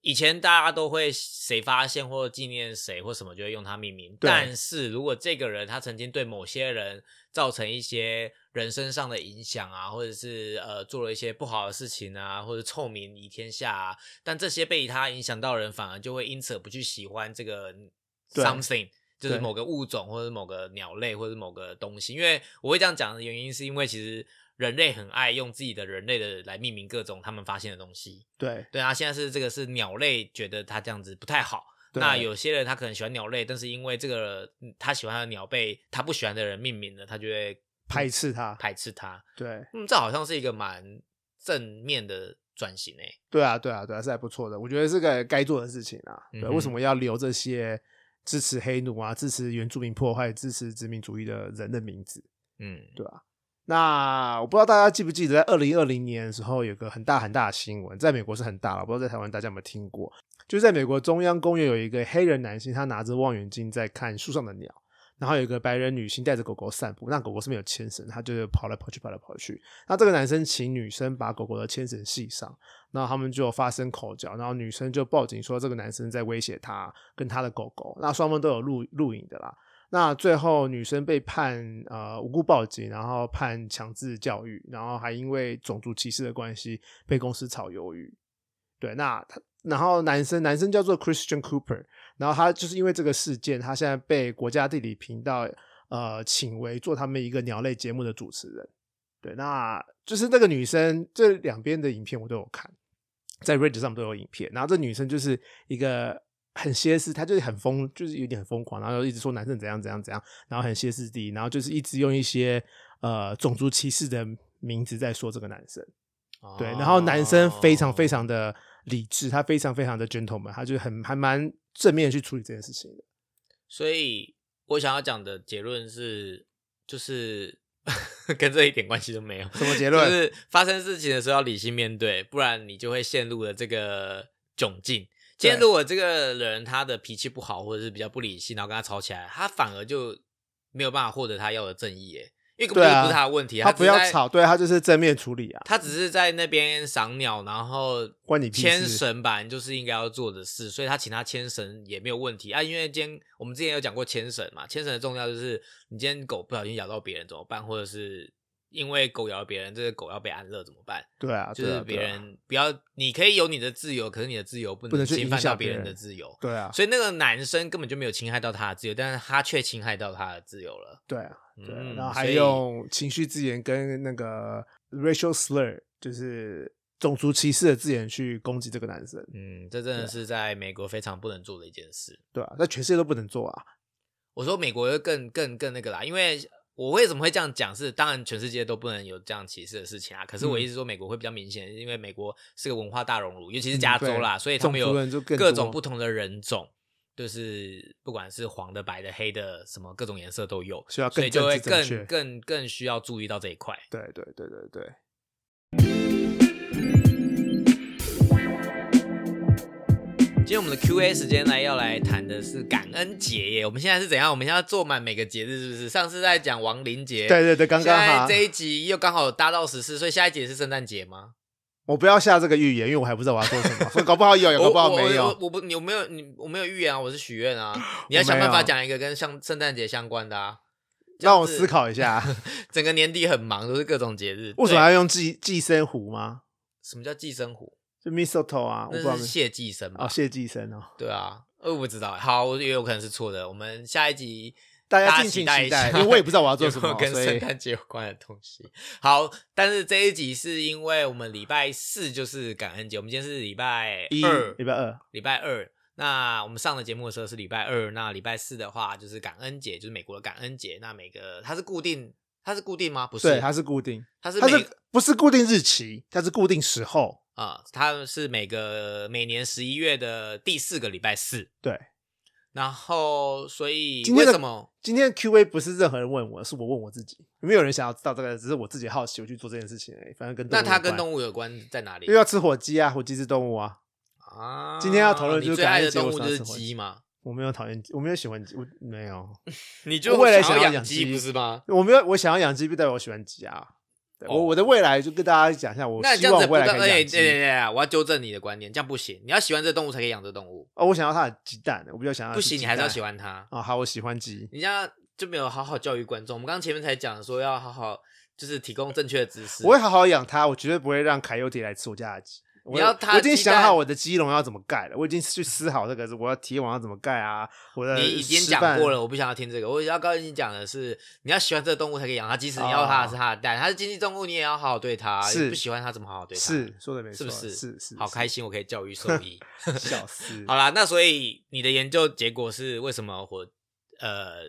以前大家都会谁发现或纪念谁或什么，就会用它命名。但是如果这个人他曾经对某些人造成一些人身上的影响啊，或者是呃做了一些不好的事情啊，或者臭名遗天下，啊，但这些被他影响到人，反而就会因此不去喜欢这个 something，就是某个物种或者某个鸟类或者某个东西。因为我会这样讲的原因，是因为其实。人类很爱用自己的人类的来命名各种他们发现的东西。对对啊，现在是这个是鸟类觉得它这样子不太好。那有些人他可能喜欢鸟类，但是因为这个他喜欢的鸟被他不喜欢的人命名了，他就会排斥它，排斥它。对，嗯，这好像是一个蛮正面的转型诶。对啊，对啊，对啊，是还不错的。我觉得是个该做的事情啊。对，为什么要留这些支持黑奴啊、支持原住民破坏、支持殖民主义的人的名字？嗯，对吧？那我不知道大家记不记得，在二零二零年的时候，有个很大很大的新闻，在美国是很大了，不知道在台湾大家有没有听过？就是在美国中央公园有一个黑人男性，他拿着望远镜在看树上的鸟，然后有一个白人女性带着狗狗散步，那狗狗是没有牵绳，他就跑来跑去，跑来跑去。那这个男生请女生把狗狗的牵绳系上，然后他们就发生口角，然后女生就报警说这个男生在威胁她跟她的狗狗，那双方都有录录影的啦。那最后女生被判呃无辜报警，然后判强制教育，然后还因为种族歧视的关系被公司炒鱿鱼。对，那他然后男生男生叫做 Christian Cooper，然后他就是因为这个事件，他现在被国家地理频道呃请为做他们一个鸟类节目的主持人。对，那就是那个女生，这两边的影片我都有看，在 Reddit 上都有影片。然后这女生就是一个很歇斯，她就是很疯，就是有点很疯狂，然后一直说男生怎样怎样怎样，然后很歇斯底里，然后就是一直用一些呃种族歧视的名字在说这个男生。对，然后男生非常非常的理智，他非常非常的 gentleman，他就很还蛮正面去处理这件事情的。所以我想要讲的结论是，就是 跟这一点关系都没有。什么结论？就是发生事情的时候要理性面对，不然你就会陷入了这个窘境。今天如果这个人他的脾气不好，或者是比较不理性，然后跟他吵起来，他反而就没有办法获得他要的正义。耶。因为根本不是他的问题，啊他不要吵，对他就是正面处理啊。他只是在那边赏鸟，然后关你牵绳吧，就是应该要做的事，所以他请他牵绳也没有问题啊。因为今天我们之前有讲过牵绳嘛，牵绳的重要就是你今天狗不小心咬到别人怎么办，或者是。因为狗咬别人，这个狗要被安乐怎么办？对啊，就是别人不要，你可以有你的自由，可是你的自由不能侵犯到别人的自由。对啊，所以那个男生根本就没有侵害到他的自由，但是他却侵害到他的自由了。对啊，对，然后还用情绪字眼跟那个 racial slur，就是种族歧视的字眼去攻击这个男生。嗯，这真的是在美国非常不能做的一件事。对啊，那全世界都不能做啊。我说美国会更更更那个啦，因为。我为什么会这样讲？是当然，全世界都不能有这样歧视的事情啊。可是我一直说美国会比较明显，因为美国是个文化大熔炉，尤其是加州啦，所以他们有各种不同的人种，就是不管是黄的、白的、黑的，什么各种颜色都有，所以就会更更更需要注意到这一块。对对对对对。今天我们的 Q A 时间呢，要来谈的是感恩节耶。我们现在是怎样？我们现在做满每个节日，是不是？上次在讲亡灵节，对对对，刚刚好。这一集又刚好搭到十四，所以下一节是圣诞节吗？我不要下这个预言，因为我还不知道我要做什么，所以搞不好有，搞不好没有。我不，你有没有？你我没有预言啊，我是许愿啊。你要想办法讲一个跟像圣诞节相关的啊。让我思考一下。整个年底很忙，都是各种节日。为什么要用寄寄生壶吗？什么叫寄生壶？就 mistletoe 啊，那是谢寄生哦，谢寄生哦，对啊，我不知道，好，也有可能是错的。我们下一集大家敬请期待，因为我也不知道我要做什么 跟圣诞节有关的东西。好，但是这一集是因为我们礼拜四就是感恩节，我们今天是礼拜一，礼拜二，礼拜二。那我们上的节目的时候是礼拜二，那礼拜四的话就是感恩节，就是美国的感恩节。那每个它是固定，它是固定吗？不是，对，它是固定，它是它是不是固定日期？它是固定时候。啊，它是每个每年十一月的第四个礼拜四。对，然后所以为什么今天 Q A 不是任何人问我，是我问我自己，有没有人想要知道这个，只是我自己好奇，我去做这件事情。而已，反正跟那它跟动物有关在哪里？因为要吃火鸡啊，火鸡是动物啊。啊，今天要讨论就是最爱的动物就是鸡吗？我没有讨厌鸡，我没有喜欢鸡，我没有。你就未来想要养鸡不是吗？我没有，我想要养鸡，不代表我喜欢鸡啊。我我的未来就跟大家讲一下，我希望未来可以养鸡。对对对，我要纠正你的观念，这样不行。你要喜欢这动物才可以养这动物。哦，我想要它的鸡蛋，我比较想要。不行，你还是要喜欢它。哦，好，我喜欢鸡。你这样就没有好好教育观众。我们刚刚前面才讲说要好好，就是提供正确的知识。我会好好养它，我绝对不会让凯尤迪来吃我家的鸡。你要他我已经想好我的鸡笼要怎么盖了，我已经去思考这个是我要铁网要怎么盖啊。我的你已经讲过了，我不想要听这个。我要告诉你讲的是，你要喜欢这个动物才可以养它，即使你要它是它的蛋，它是经济动物，你也要好好对它。是不喜欢它怎么好好对它？是说的没错，是不是？是是，好开心，我可以教育受益。笑死。好啦，那所以你的研究结果是为什么火呃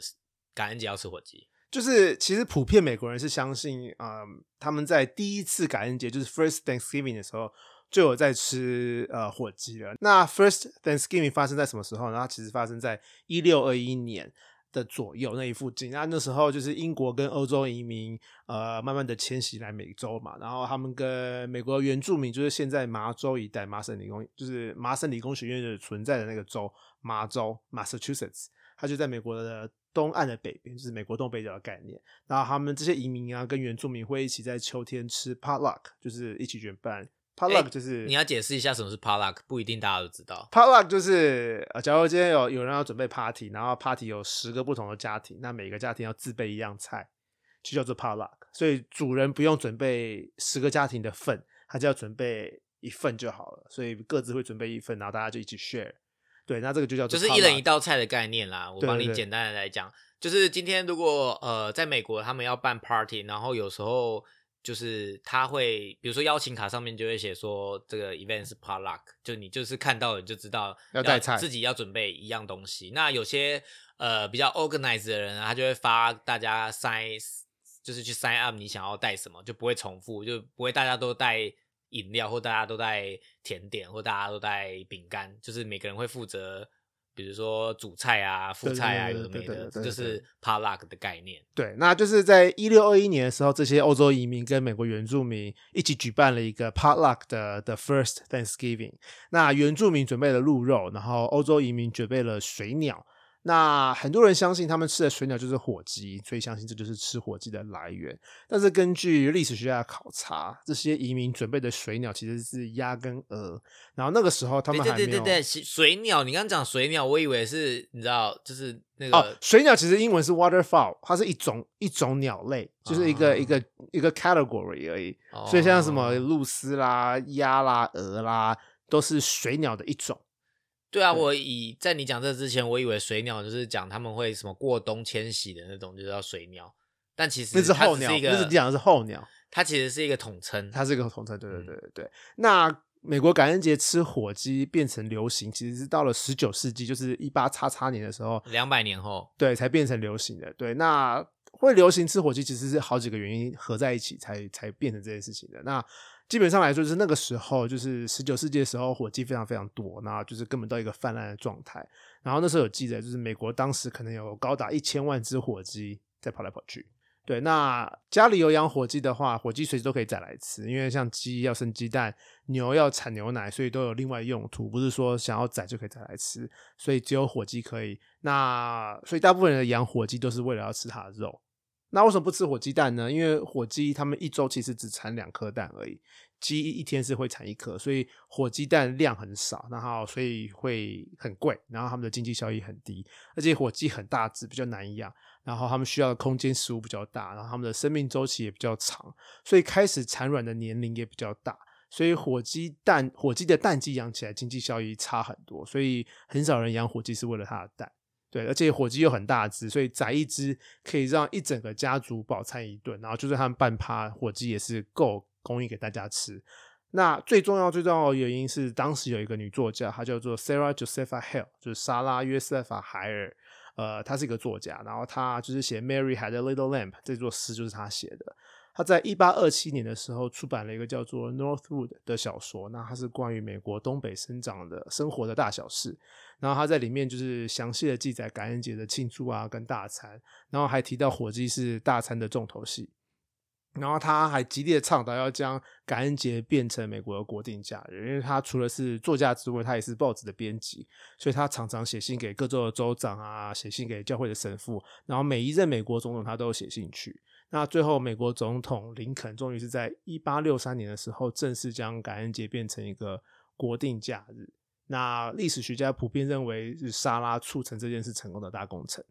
感恩节要吃火鸡？就是其实普遍美国人是相信啊，他们在第一次感恩节就是 First Thanksgiving 的时候。就有在吃呃火鸡了。那 First Thanksgiving 发生在什么时候？然后其实发生在一六二一年的左右那一附近。那那时候就是英国跟欧洲移民呃慢慢的迁徙来美洲嘛。然后他们跟美国原住民，就是现在麻州一带麻省理工，就是麻省理工学院的存在的那个州，麻州 Massachusetts，它就在美国的东岸的北边，就是美国东北角的概念。然后他们这些移民啊跟原住民会一起在秋天吃 potluck，就是一起举办。Potluck 就是你要解释一下什么是 potluck，不一定大家都知道。potluck 就是呃，假如今天有有人要准备 party，然后 party 有十个不同的家庭，那每个家庭要自备一样菜，就叫做 potluck。所以主人不用准备十个家庭的份，他就要准备一份就好了。所以各自会准备一份，然后大家就一起 share。对，那这个就叫做就是一人一道菜的概念啦。我帮你简单的来讲，就是今天如果呃在美国他们要办 party，然后有时候就是他会，比如说邀请卡上面就会写说这个 event 是 potluck，就你就是看到了你就知道要带菜自己要准备一样东西。那有些呃比较 organized 的人啊，他就会发大家 sign，就是去 sign up 你想要带什么，就不会重复，就不会大家都带饮料或大家都带甜点或大家都带饼干，就是每个人会负责。比如说主菜啊、副菜啊，有的没的，这就是 potluck 的概念。对，那就是在一六二一年的时候，这些欧洲移民跟美国原住民一起举办了一个 potluck 的的 first Thanksgiving。那原住民准备了鹿肉，然后欧洲移民准备了水鸟。那很多人相信他们吃的水鸟就是火鸡，所以相信这就是吃火鸡的来源。但是根据历史学家的考察，这些移民准备的水鸟其实是鸭跟鹅。然后那个时候他们还没有对对对对，水水鸟，你刚刚讲水鸟，我以为是你知道，就是那个、哦，水鸟其实英文是 waterfowl，它是一种一种鸟类，就是一个、哦一个一个 category 而已。哦所以像什么露丝啦、鸭啦、鹅啦，都是水鸟的一种。对啊，对我以在你讲这之前，我以为水鸟就是讲他们会什么过冬迁徙的那种，就叫水鸟。但其实那是候鸟，那是讲的是候鸟，它其实是一个统称。它是一个统称。对对嗯对对对。那美国感恩节吃火鸡变成流行，其实是到了十九世纪，就是一八叉叉年的时候，两百年后，对，才变成流行的。对，那会流行吃火鸡，其实是好几个原因合在一起才才变成这件事情的。那基本上来说，就是那个时候，就是十九世纪的时候，火鸡非常非常多，那就是根本到一个泛滥的状态。然后那时候有记载，就是美国当时可能有高达一千万只火鸡在跑来跑去。对，那家里有养火鸡的话，火鸡随时都可以宰来吃，因为像鸡要生鸡蛋，牛要产牛奶，所以都有另外用途，不是说想要宰就可以宰来吃，所以只有火鸡可以。那所以大部分人养火鸡都是为了要吃它的肉。那为什么不吃火鸡蛋呢？因为火鸡它们一周其实只产两颗蛋而已，鸡一天是会产一颗，所以火鸡蛋量很少，然后所以会很贵，然后它们的经济效益很低，而且火鸡很大只，比较难养，然后它们需要的空间食物比较大，然后它们的生命周期也比较长，所以开始产卵的年龄也比较大。所以火鸡蛋，火鸡的蛋鸡养起来经济效益差很多，所以很少人养火鸡是为了它的蛋。对，而且火鸡又很大只，所以宰一只可以让一整个家族饱餐一顿，然后就算他们半趴，火鸡也是够供应给大家吃。那最重要、最重要的原因是，当时有一个女作家，她叫做 Sarah Josepha Hale，就是莎拉·约瑟法·海尔。呃，她是一个作家，然后她就是写《Mary Had a Little Lamb》这座诗就是她写的。她在一八二七年的时候出版了一个叫做《Northwood》的小说，那它是关于美国东北生长的生活的大小事。然后她在里面就是详细的记载感恩节的庆祝啊，跟大餐，然后还提到火鸡是大餐的重头戏。然后他还极力的倡导要将感恩节变成美国的国定假日，因为他除了是作家之外，他也是报纸的编辑，所以他常常写信给各州的州长啊，写信给教会的神父，然后每一任美国总统他都有写信去。那最后，美国总统林肯终于是在一八六三年的时候，正式将感恩节变成一个国定假日。那历史学家普遍认为是莎拉促成这件事成功的大工程。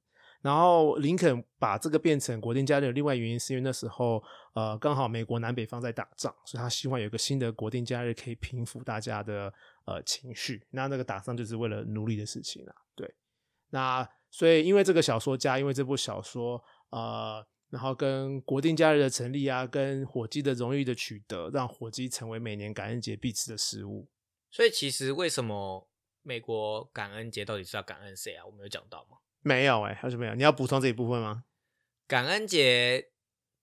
然后林肯把这个变成国定假日的另外原因，是因为那时候呃刚好美国南北方在打仗，所以他希望有一个新的国定假日可以平复大家的呃情绪。那那个打仗就是为了奴隶的事情啊，对。那所以因为这个小说家，因为这部小说呃，然后跟国定假日的成立啊，跟火鸡的荣誉的取得，让火鸡成为每年感恩节必吃的食物。所以其实为什么美国感恩节到底是要感恩谁啊？我们有讲到吗？没有哎、还是没有？你要补充这一部分吗？感恩节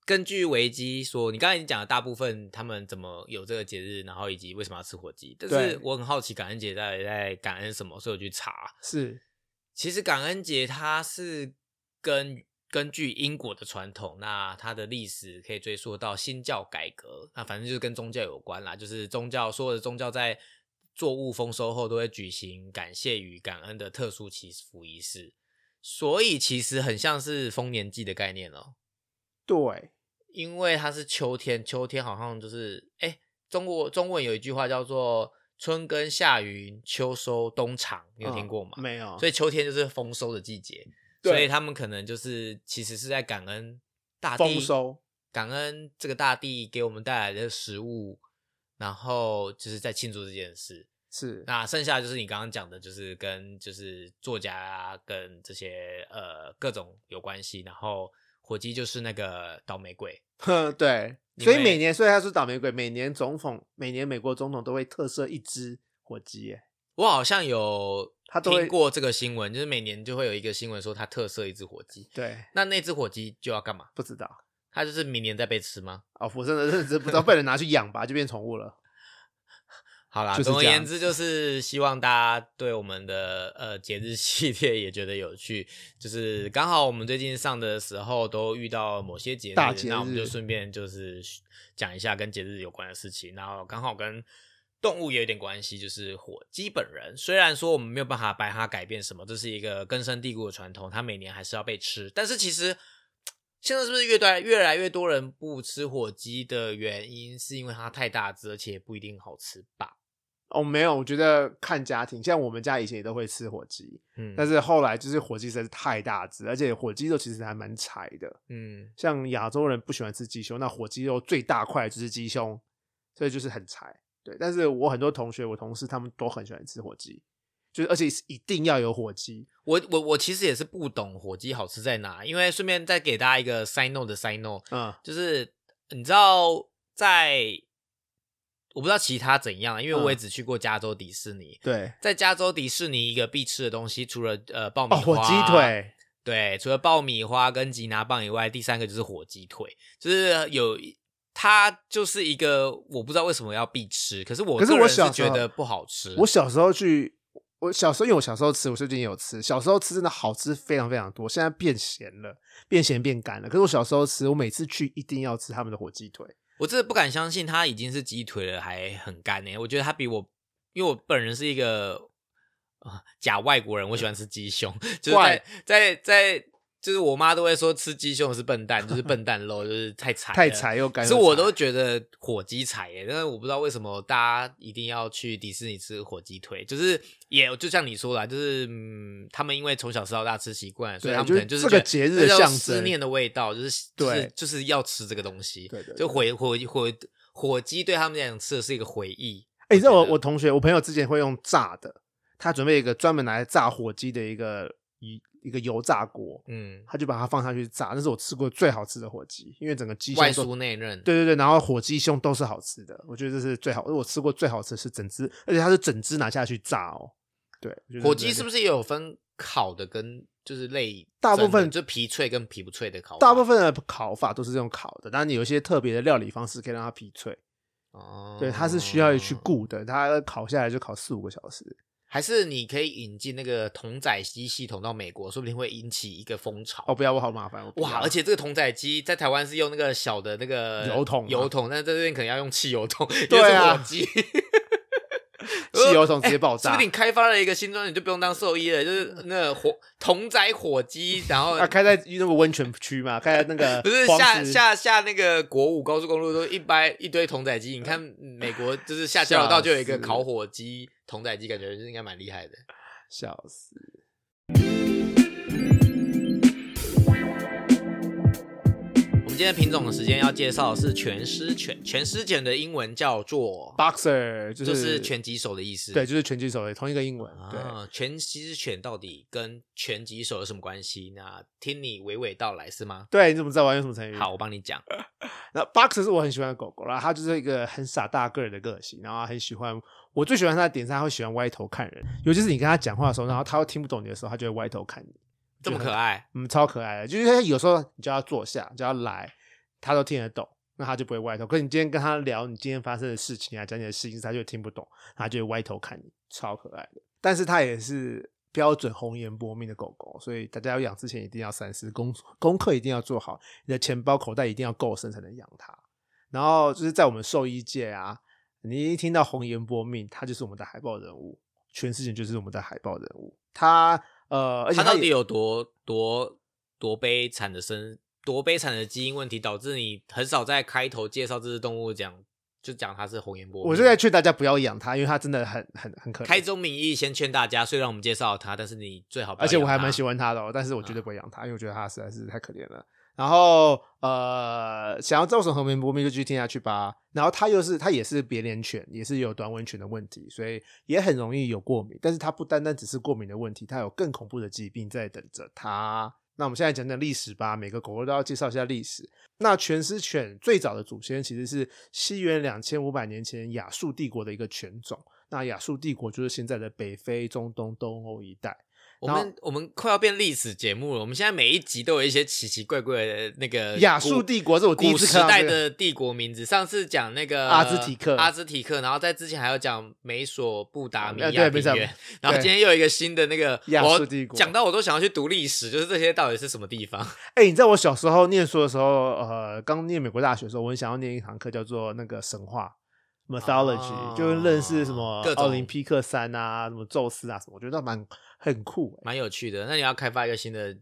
根据维基说，你刚才已经讲了大部分他们怎么有这个节日，然后以及为什么要吃火鸡。但对是我很好奇感恩节到底在感恩什么，所以我去查。是其实感恩节它是根根据英国的传统，那它的历史可以追溯到新教改革，那反正就是跟宗教有关啦，就是宗教所有的宗教在作物丰收后都会举行感谢与感恩的特殊祈福仪式，所以其实很像是丰年祭的概念哦。对，因为它是秋天，秋天好像就是哎，中国中文有一句话叫做“春耕夏耘秋收冬藏”，你有听过吗？嗯没有，所以秋天就是丰收的季节，所以他们可能就是其实是在感恩大地丰收，感恩这个大地给我们带来的食物，然后就是在庆祝这件事。是那剩下就是你刚刚讲的，就是跟就是作家啊，跟这些呃各种有关系。然后火鸡就是那个倒霉鬼，哼，对，所以每年，所以他是倒霉鬼，每年总统，每年美国总统都会特赦一只火鸡耶，我好像有他都会听过这个新闻，就是每年就会有一个新闻说他特赦一只火鸡，对，那那只火鸡就要干嘛？不知道它就是明年再被吃吗？哦，我真的是不知道被人拿去养吧，就变宠物了。好啦，就是总而言之，就是希望大家对我们的呃节日系列也觉得有趣。就是刚好我们最近上的时候都遇到某些节日，大节日那我们就顺便就是讲一下跟节日有关的事情，然后刚好跟动物也有点关系，就是火鸡本人。虽然说我们没有办法把它改变什么，这是一个根深蒂固的传统，它每年还是要被吃。但是其实现在是不是越来越来越多人不吃火鸡的原因，是因为它太大只，而且不一定好吃吧？哦，没有，我觉得看家庭，像我们家以前也都会吃火鸡，嗯，但是后来就是火鸡实在是太大只，而且火鸡肉其实还蛮柴的。嗯，像亚洲人不喜欢吃鸡胸，那火鸡肉最大块就是鸡胸，所以就是很柴。对，但是我很多同学、我同事他们都很喜欢吃火鸡，就是而且是一定要有火鸡。我我我其实也是不懂火鸡好吃在哪，因为顺便再给大家一个 side note 的 side note，嗯，就是你知道在我不知道其他怎样，因为我也嗯只去过加州迪士尼，对，在加州迪士尼一个必吃的东西，除了呃爆米哦，花、火鸡，腿，对，除了爆米花跟吉拿棒以外，第三个就是火鸡腿，就是有。它就是一个我不知道为什么要必吃，可是我可是个人是觉得不好吃。我小时候去，我小时候因为我小时候吃，我最近也有吃，小时候吃真的好吃非常非常多，现在变咸了，变咸变干了。可是我小时候吃，我每次去一定要吃他们的火鸡腿。我真的不敢相信他已经是鸡腿了，还很干呢、我觉得他比我，因为我本人是一个啊、假外国人，我喜欢吃鸡胸，就是怪在在在，就是我妈都会说吃鸡胸是笨蛋，就是笨蛋肉，就是太柴太柴又干可又柴。是我都觉得火鸡柴耶，但是我不知道为什么大家一定要去迪士尼吃火鸡腿，就是也就像你说的啊，就是嗯，他们因为从小吃到大吃习惯，所以他们可能就是这个节日的象征思念的味道，就是就是对就是要吃这个东西，对对对就回火火火鸡对他们来讲吃的是一个回忆。哎、你知道我我同学我朋友之前会用炸的，他准备一个专门拿来炸火鸡的一个一一个油炸锅，嗯，他就把它放下去炸，那是我吃过最好吃的火鸡，因为整个鸡胸外酥内嫩，对对对，然后火鸡胸都是好吃的，我觉得这是最好，我吃过最好吃的是整只，而且它是整只拿下去炸哦。对，火鸡是不是是也有分烤的跟就是类大部分就皮脆跟皮不脆的烤法？大部分的烤法都是这种烤的，但你有一些特别的料理方式可以让它皮脆。哦，对，它是需要去顾的，它烤下来就烤四五个小时。还是你可以引进那个桶仔机系统到美国，说不定会引起一个风潮。哦，不要，我好麻烦。哇！而且这个桶仔机在台湾是用那个小的那个油桶啊油桶，但在这边可能要用汽油桶，对 啊因为是火鸡，汽油桶 直接爆炸是不是你开发了一个新专，你就不用当兽医了？就是那个火桶仔火鸡，然后啊，开在那个温泉区嘛，开在那个不是下下下那个国五高速公路都一掰一堆桶仔鸡，你看嗯美国就是下交流道就有一个烤火鸡同代机，感觉应该蛮厉害的。笑死。今天品种的时间要介绍的是全狮犬，全狮犬的英文叫做 Boxer 就就是是拳击手的意思。对，就是拳击手的同一个英文。对，啊，拳狮犬到底跟拳击手有什么关系？那听你娓娓道来是吗？对，你怎么知道我要用什么成语？好，我帮你讲。那 Boxer 是我很喜欢的狗狗啦，它就是一个很傻大个儿的个性，然后很喜欢。我最喜欢它的点是它会喜欢歪头看人，尤其是你跟它讲话的时候，然后它会听不懂你的时候，它就会歪头看你，这么可爱，嗯，超可爱的。就是它有时候你叫它坐下，叫它来，它都听得懂，那它就不会歪头。可是你今天跟他聊你今天发生的事情啊，讲你的事情，它就听不懂，它就会歪头看你，超可爱的。但是它也是标准红颜薄命的狗狗，所以大家要养之前一定要三思，功功课一定要做好，你的钱包口袋一定要够深才能养它。然后就是在我们兽医界啊，你一听到红颜薄命，它就是我们的海报人物，全世界就是我们的海报人物。它呃，而且也它到底有多多多悲惨的生，多悲惨的基因问题，导致你很少在开头介绍这只动物讲就讲它是红颜波密。我就在劝大家不要养它，因为它真的很很很可怜。开宗明义先劝大家，虽然我们介绍它，但是你最好不要而且我还蛮喜欢它的、哦，但是我绝对不会养它，因为我觉得它实在是太可怜了。然后呃，想要造成和平不灭就继续听下去吧。然后它又是它也是别连犬，也是有短吻犬的问题，所以也很容易有过敏。但是它不单单只是过敏的问题，它有更恐怖的疾病在等着它。那我们现在讲讲历史吧，每个狗狗都要介绍一下历史。那全狮犬最早的祖先其实是西元两千五百年前亚述帝国的一个犬种。那亚述帝国就是现在的北非、中东、东欧一带。我们我们快要变历史节目了。我们现在每一集都有一些奇奇怪怪的那个亚古述帝国是我第一古时次看到、代这个的帝国名字。上次讲那个阿兹提克阿兹提克，然后在之前还有讲美索不达米呃亚平原，然后今天又有一个新的那个亚我述帝国讲到我都想要去读历史，就是这些到底是什么地方？哎、你知道我小时候念书的时候，呃，刚念美国大学的时候，我很想要念一堂课叫做那个神话 mythology，、哦就是认识什么奥林匹克山啊，什么宙斯啊什么，我觉得蛮很酷、欸。蛮有趣的。那你要开发一个新的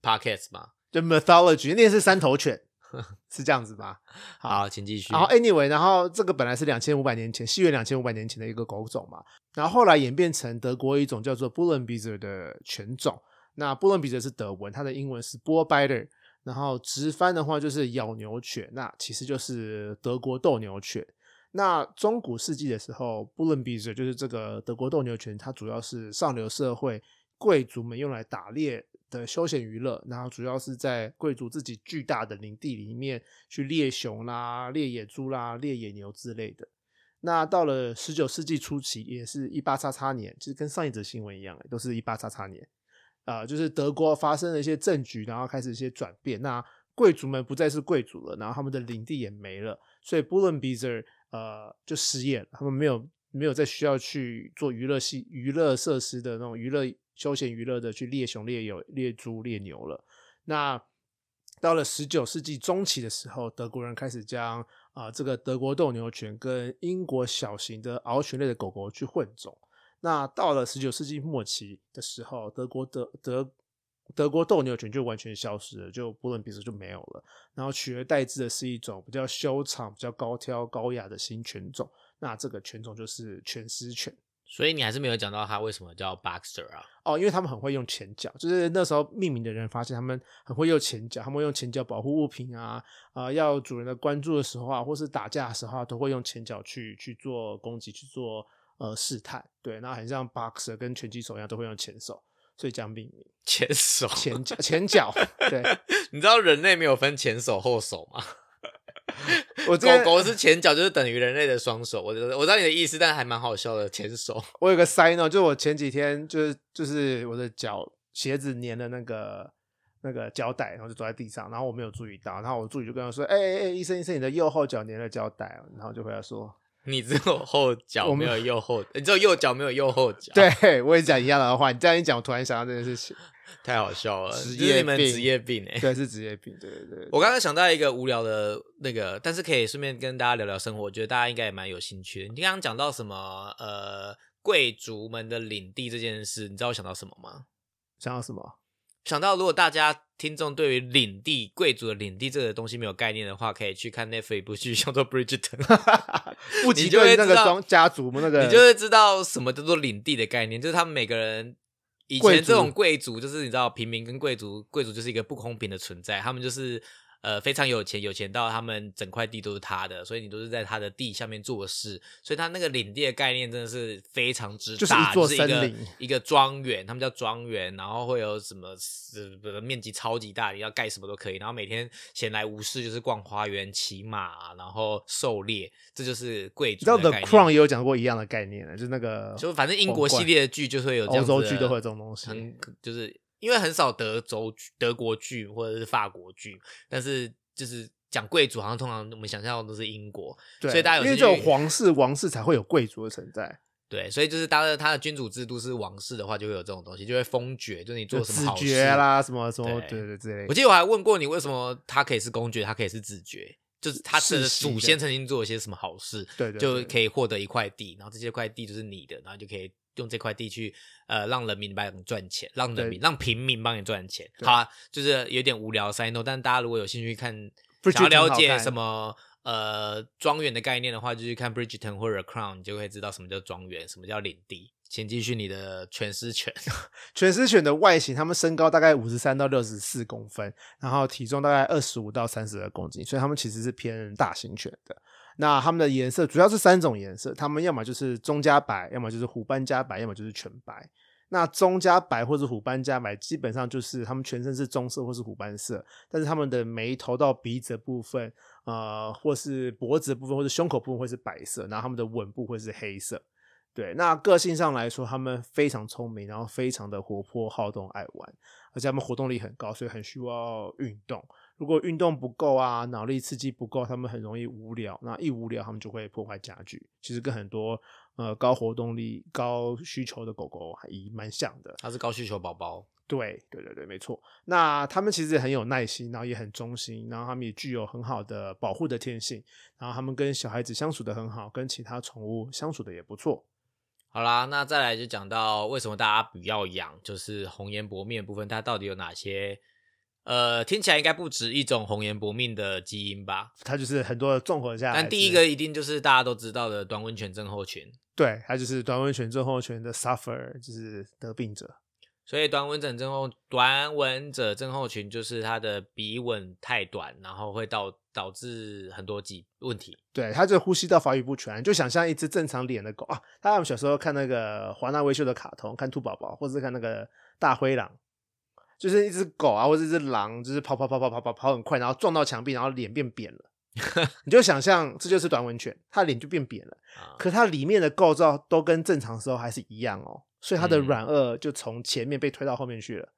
podcast 吗？就 mythology，那是三头犬，是这样子吧？好，请继续。然后 anyway，然后这个本来是两千五百年前，西元两千五百年前的一个狗种嘛，然后后来演变成德国一种叫做 Bullenbizer 的犬种。那 Bullenbizer 是德文，它的英文是 Bullbiter，然后直翻的话就是咬牛犬，那其实就是德国斗牛犬。那中古世纪的时候，Bullenbizer 就是这个德国斗牛犬，它主要是上流社会贵族们用来打猎的休闲娱乐，然后主要是在贵族自己巨大的领地里面去猎熊啦、猎野猪啦、猎野牛之类的。那到了十九世纪初期，也是一八叉叉年，其实跟上一则新闻一样，都是一八叉叉年。啊、就是德国发生了一些政局，然后开始一些转变。那贵族们不再是贵族了，然后他们的领地也没了，所以 Bullenbizer 呃就失业了，他们没有没有再需要去做娱乐系娱乐设施的那种娱乐休闲娱乐的去猎熊、猎友、猎猪、猎牛了。那到了十九世纪中期的时候，德国人开始将啊、这个德国斗牛犬跟英国小型的獒犬类的狗狗去混种。那到了十九世纪末期的时候，德国德德德国斗牛犬就完全消失了，就波伦比斯就没有了，然后取而代之的是一种比较修长、比较高挑、高雅的新犬种。那这个犬种就是犬狮犬。所以你还是没有讲到它为什么叫 Baxter 啊？哦，因为他们很会用前脚，就是那时候命名的人发现他们很会用前脚，他们会用前脚保护物品啊，啊、要主人的关注的时候啊，或是打架的时候啊，都会用前脚去去做攻击，去做呃试探，对，那很像 boxer 跟拳击手一样，都会用前手，所以这样命名前手，前脚前脚，对你知道人类没有分前手后手吗？我狗狗是前脚，就是等于人类的双手。我我知道你的意思，但还蛮好笑的。前手，我有个 sign note，就我前几天就是就是我的脚鞋子粘了那个那个胶带，然后就走在地上，然后我没有注意到，然后我助理就跟我说：“哎哎哎，医生医生，你的右后脚粘了胶带哦。”然后就回来说你只有后脚我没有右后，你只有右脚没有右后：“脚。，对我也讲一样的话，你这样一讲，我突然想到这件事情，太好笑了，职业病职业病哎、对，是职业病，对对对。”我刚刚想到一个无聊的那个，但是可以顺便跟大家聊聊生活，我觉得大家应该也蛮有兴趣的。你刚刚讲到什么呃贵族们的领地这件事，你知道我想到什么吗？想到什么？想到如果大家听众对于领地贵族的领地这个东西没有概念的话，可以去看 Netflix 一部剧叫做《Bridgerton 》，不及你就会知道对那个庄家族那个，你就会知道什么叫做领地的概念，就是他们每个人。以前这种贵族就是你知道，平民跟贵族，贵族就是一个不公平的存在。他们就是呃非常有钱，有钱到他们整块地都是他的，所以你都是在他的地下面做事。所以他那个领地的概念真的是非常之大，就是一个一个庄园，他们叫庄园，然后会有什么呃面积超级大，你要盖什么都可以。然后每天闲来无事就是逛花园、骑马，然后狩猎，这就是贵你知道族的 The。Crown 也有讲过一样的概念，就是那个就反正英国系列的剧就会有这欧样子的洲剧都会有这种东西，很就是因为很少德州、德国剧或者是法国剧，但是就是讲贵族，好像通常我们想象的都是英国，对，所以大家有因为只有皇室、王室才会有贵族的存在，对，所以就是当他的君主制度是王室的话，就会有这种东西，就会封爵，就是你做什么好事爵。啦，什么什么，对对对之类的。我记得我还问过你，为什么他可以是公爵，他可以是子爵，就是他的祖先曾经做了些什么好事，对对对就可以获得一块地，然后这些块地就是你的，然后就可以用这块地去呃让人民帮你赚钱，让人民让平民帮你赚钱。好啊，就是有点无聊 s i n o 但大家如果有兴趣看。想要了解什么呃庄园的概念的话，就去看 Bridgerton 或者 Crown，你就会知道什么叫庄园，什么叫领地。请继续你的犬狮犬。犬狮犬的外形，它们身高大概五十三到六十四公分，然后体重大概二十五到三十二公斤，所以它们其实是偏大型犬的。那它们的颜色主要是三种颜色，它们要么就是中加白，要么就是虎斑加白，要么就是全白。那中加白或者虎斑加白，基本上就是它们全身是棕色或是虎斑色，但是它们的眉头到鼻子的部分，呃，或是脖子的部分或是胸口部分会是白色，然后它们的吻部会是黑色。对，那个性上来说，他们非常聪明，然后非常的活泼好动、爱玩，而且他们活动力很高，所以很需要运动。如果运动不够啊，脑力刺激不够，他们很容易无聊。那一无聊，他们就会破坏家具。其实跟很多呃高活动力、高需求的狗狗还蛮像的。它是高需求宝宝。对，对对对，没错。那他们其实很有耐心，然后也很忠心，然后他们也具有很好的保护的天性。然后他们跟小孩子相处的很好，跟其他宠物相处的也不错。好啦，那再来就讲到为什么大家不要养，就是红颜薄面部分，它到底有哪些？呃，听起来应该不止一种红颜薄命的基因吧？它就是很多的综合下来。但第一个一定就是大家都知道的短吻犬症候群。对，它就是短吻犬症候群的 suffer，就是得病者。所以短吻症症候短吻者症候群就是它的鼻吻太短，然后会导导致很多疾问题。对，它就呼吸道发育不全，就想象一只正常脸的狗啊。大家小时候看那个华纳维秀的卡通，看兔宝宝，或者是看那个大灰狼，就是一只狗啊，或者一只狼，就是跑跑跑跑跑跑跑很快，然后撞到墙壁，然后脸变扁了。你就想象这就是短吻犬，它脸就变扁了，可它里面的构造都跟正常时候还是一样哦。所以它的软腭就从前面被推到后面去了，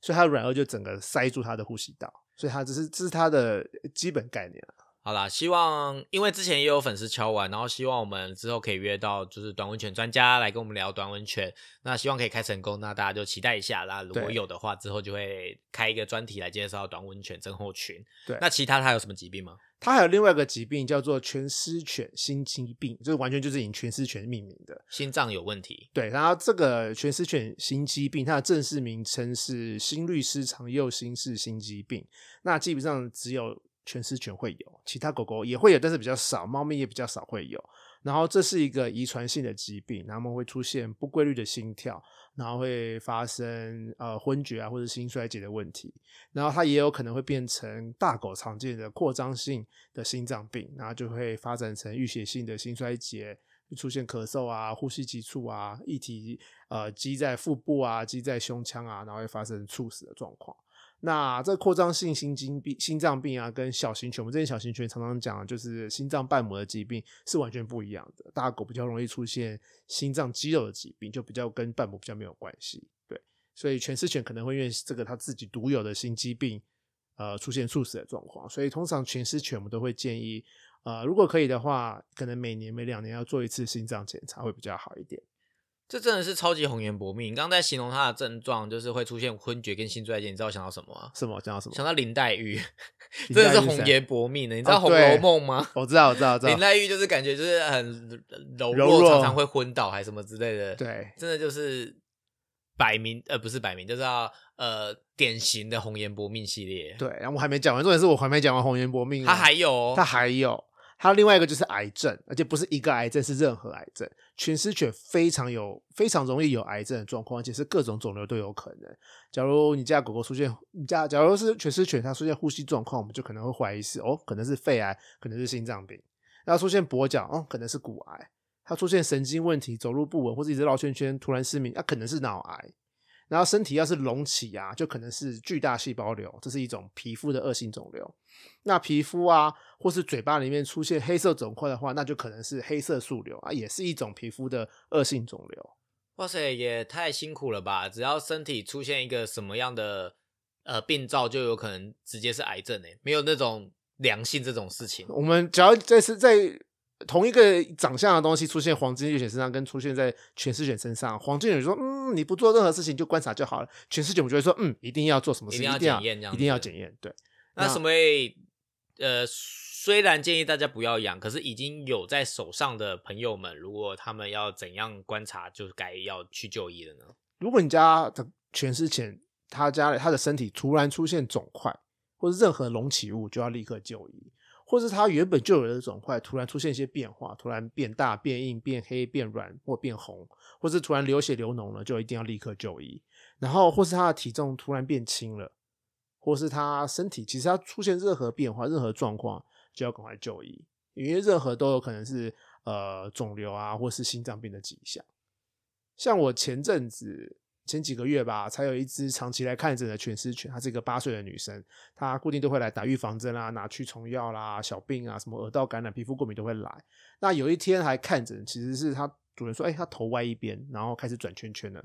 所以它的软腭就整个塞住它的呼吸道，所以它只是这是它的基本概念好啦，希望因为之前也有粉丝敲完，然后希望我们之后可以约到就是短温泉专家来跟我们聊短温泉，那希望可以开成功，那大家就期待一下啦。如果有的话，之后就会开一个专题来介绍短温泉症候群。对，那其他它有什么疾病吗？它还有另外一个疾病叫做全狮犬心肌病，就是完全就是以全狮犬命名的，心脏有问题。对，然后这个全狮犬心肌病，它的正式名称是心律失常右心室心肌病。那基本上只有全狮犬会有，其他狗狗也会有，但是比较少，猫咪也比较少会有。然后这是一个遗传性的疾病，它们会出现不规律的心跳。然后会发生呃昏厥啊或者心衰竭的问题，然后它也有可能会变成大狗常见的扩张性的心脏病，然后就会发展成淤血性的心衰竭，出现咳嗽啊、呼吸急促啊、液体呃积在腹部啊、积在胸腔啊，然后会发生猝死的状况。那这扩张性心肌病、心脏病啊，跟小型犬，我们这些小型犬常常讲，就是心脏瓣膜的疾病是完全不一样的。大狗比较容易出现心脏肌肉的疾病，就比较跟瓣膜比较没有关系。对，所以全狮犬可能会因为这个它自己独有的心肌病，呃，出现猝死的状况。所以通常全狮犬我们都会建议，呃，如果可以的话，可能每年每两年要做一次心脏检查会比较好一点。这真的是超级红颜薄命。你刚刚在形容他的症状，就是会出现昏厥跟心衰竭，你知道想到什么吗？什么？想到什么？想到林黛玉，真的是红颜薄命的。你知道《红楼梦》吗？我知道，我知道，知道。林黛玉就是感觉就是很柔弱，常常会昏倒，还什么之类的。对，真的就是摆明呃，不是摆明，就是要呃典型的红颜薄命系列。对，然后我还没讲完，重点是我还没讲完红颜薄命。它还有，它还有。还有另外一个就是癌症，而且不是一个癌症，是任何癌症。全狮犬非常有非常容易有癌症的状况，而且是各种肿瘤都有可能。假如你家狗狗出现，你家假如是全狮犬，它出现呼吸状况，我们就可能会怀疑是哦，可能是肺癌，可能是心脏病。那出现跛脚，哦，可能是骨癌。它出现神经问题，走路不稳，或者一直绕圈圈，突然失明，那可能是脑癌。然后身体要是隆起啊，就可能是巨大细胞瘤，这是一种皮肤的恶性肿瘤。那皮肤啊，或是嘴巴里面出现黑色肿块的话，那就可能是黑色素瘤啊，也是一种皮肤的恶性肿瘤。哇塞，也太辛苦了吧！只要身体出现一个什么样的呃病灶，就有可能直接是癌症诶，没有那种良性这种事情。我们只要这是在。同一个长相的东西出现黄金猎犬身上，跟出现在全狮犬身上，黄金猎犬说：“嗯，你不做任何事情就观察就好了。”全狮犬我就会说：“嗯，一定要做什么事，一定要检验，这样一定要检验。”对。那什么？呃，虽然建议大家不要养，可是已经有在手上的朋友们，如果他们要怎样观察，就该要去就医了呢？如果你家的全狮犬，他家他的身体突然出现肿块或者任何隆起物，就要立刻就医。或是它原本就有的肿块突然出现一些变化，突然变大、变硬、变黑、变软或变红，或是突然流血流脓了，就一定要立刻就医。然后或是他的体重突然变轻了，或是他身体其实他出现任何变化、任何状况，就要赶快就医，因为任何都有可能是呃肿瘤啊，或是心脏病的迹象。像我前阵子前几个月吧，才有一只长期来看诊的犬狮犬，她是一个八岁的女生，她固定都会来打预防针啦、拿驱虫药啦、小病啊、什么耳道感染、皮肤过敏都会来。那有一天还看诊，其实是她主人说，哎，她头歪一边，然后开始转圈圈了，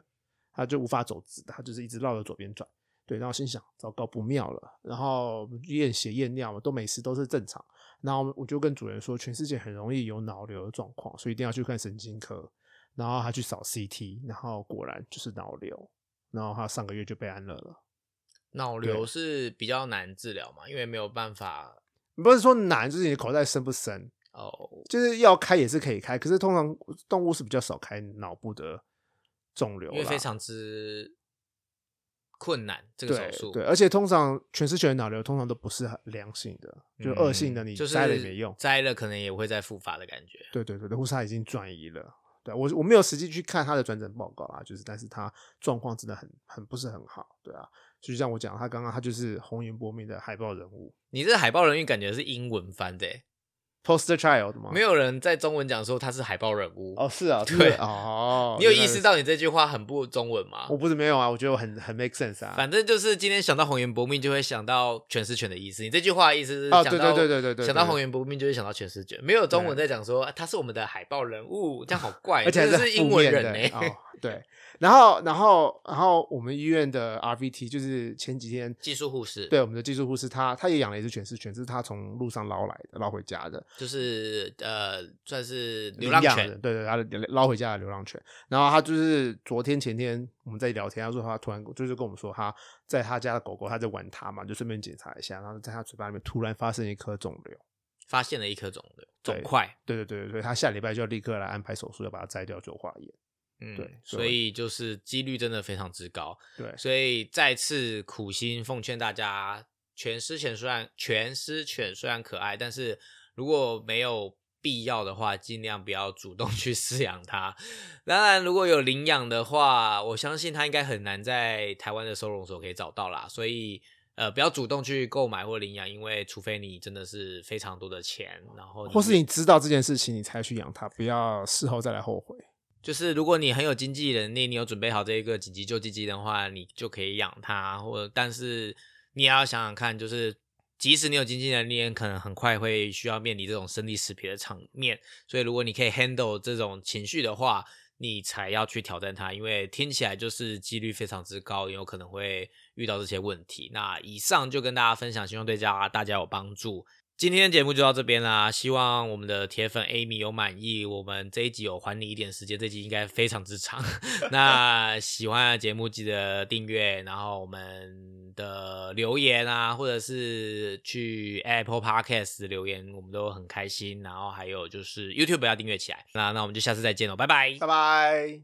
她就无法走直，她就是一直绕着左边转。对，然后心想糟糕不妙了，然后验血验尿都没事，都是正常。然后我就跟主人说，全世界很容易有脑瘤的状况，所以一定要去看神经科。然后他去扫 CT，然后果然就是脑瘤，然后他上个月就被安乐了。脑瘤是比较难治疗嘛，因为没有办法，不是说难，就是你的口袋深不深哦，就是要开也是可以开，可是通常动物是比较少开脑部的肿瘤，因为非常之困难这个手术。对，而且通常全是全脑瘤通常都不是很良性的，就恶性的，你摘了也没用，摘了可能也会再复发的感觉。对对对，或是他已经转移了。对我我没有实际去看他的转诊报告啊，就是，但是他状况真的很很不是很好，对啊，就像我讲，他刚刚他就是红颜薄命的海报人物，你这海报人物感觉是英文翻的。Poster child 吗？没有人在中文讲说他是海报人物哦，是啊，对哦，你有意识到你这句话很不中文吗？我不是没有啊，我觉得我很很 make sense 啊。反正就是今天想到红颜薄命，就会想到全是犬的意思。你这句话意思是哦，对对对对对对，想到红颜薄命就会想到全是犬，没有中文在讲说他是我们的海报人物，这样好怪，而且是英文人呢。对。然后，然后，然后，我们医院的 RVT 就是前几天技术护士，对我们的技术护士，他他也养了一只犬，是犬，是他从路上捞来的，捞回家的，就是呃，算是流浪犬，对对，他的捞回家的流浪犬。然后他就是昨天前天我们在聊天，他说他突然就是跟我们说，他在他家的狗狗，他在玩它嘛，就顺便检查一下，然后在他嘴巴里面突然发生一颗肿瘤，发现了一颗肿瘤肿块，对对对对对，他下礼拜就要立刻来安排手术，要把它摘掉做化验。嗯，对，所以就是几率真的非常之高。对，所以再次苦心奉劝大家，犬狮犬虽然犬狮犬虽然可爱，但是如果没有必要的话，尽量不要主动 去饲养它。当然，如果有领养的话，我相信它应该很难在台湾的收容所可以找到啦。所以，呃，不要主动去购买或领养，因为除非你真的是非常多的钱，然后或是你知道这件事情，你才去养它，不要事后再来后悔。就是如果你很有经济能力，你有准备好这一个紧急救济金的话，你就可以养它。或者，但是你也要想想看，就是即使你有经济能力，可能很快会需要面临这种生离死别的场面。所以，如果你可以 handle 这种情绪的话，你才要去挑战它，因为听起来就是几率非常之高，有可能会遇到这些问题。那以上就跟大家分享，希望对家大家有帮助。今天的节目就到这边啦，希望我们的铁粉 Amy 有满意。我们这一集有还你一点时间，这集应该非常之长。那喜欢的节目记得订阅，然后我们的留言啊，或者是去 Apple Podcast 留言，我们都很开心。然后还有就是 YouTube 要订阅起来。那那我们就下次再见喽，拜拜，拜拜。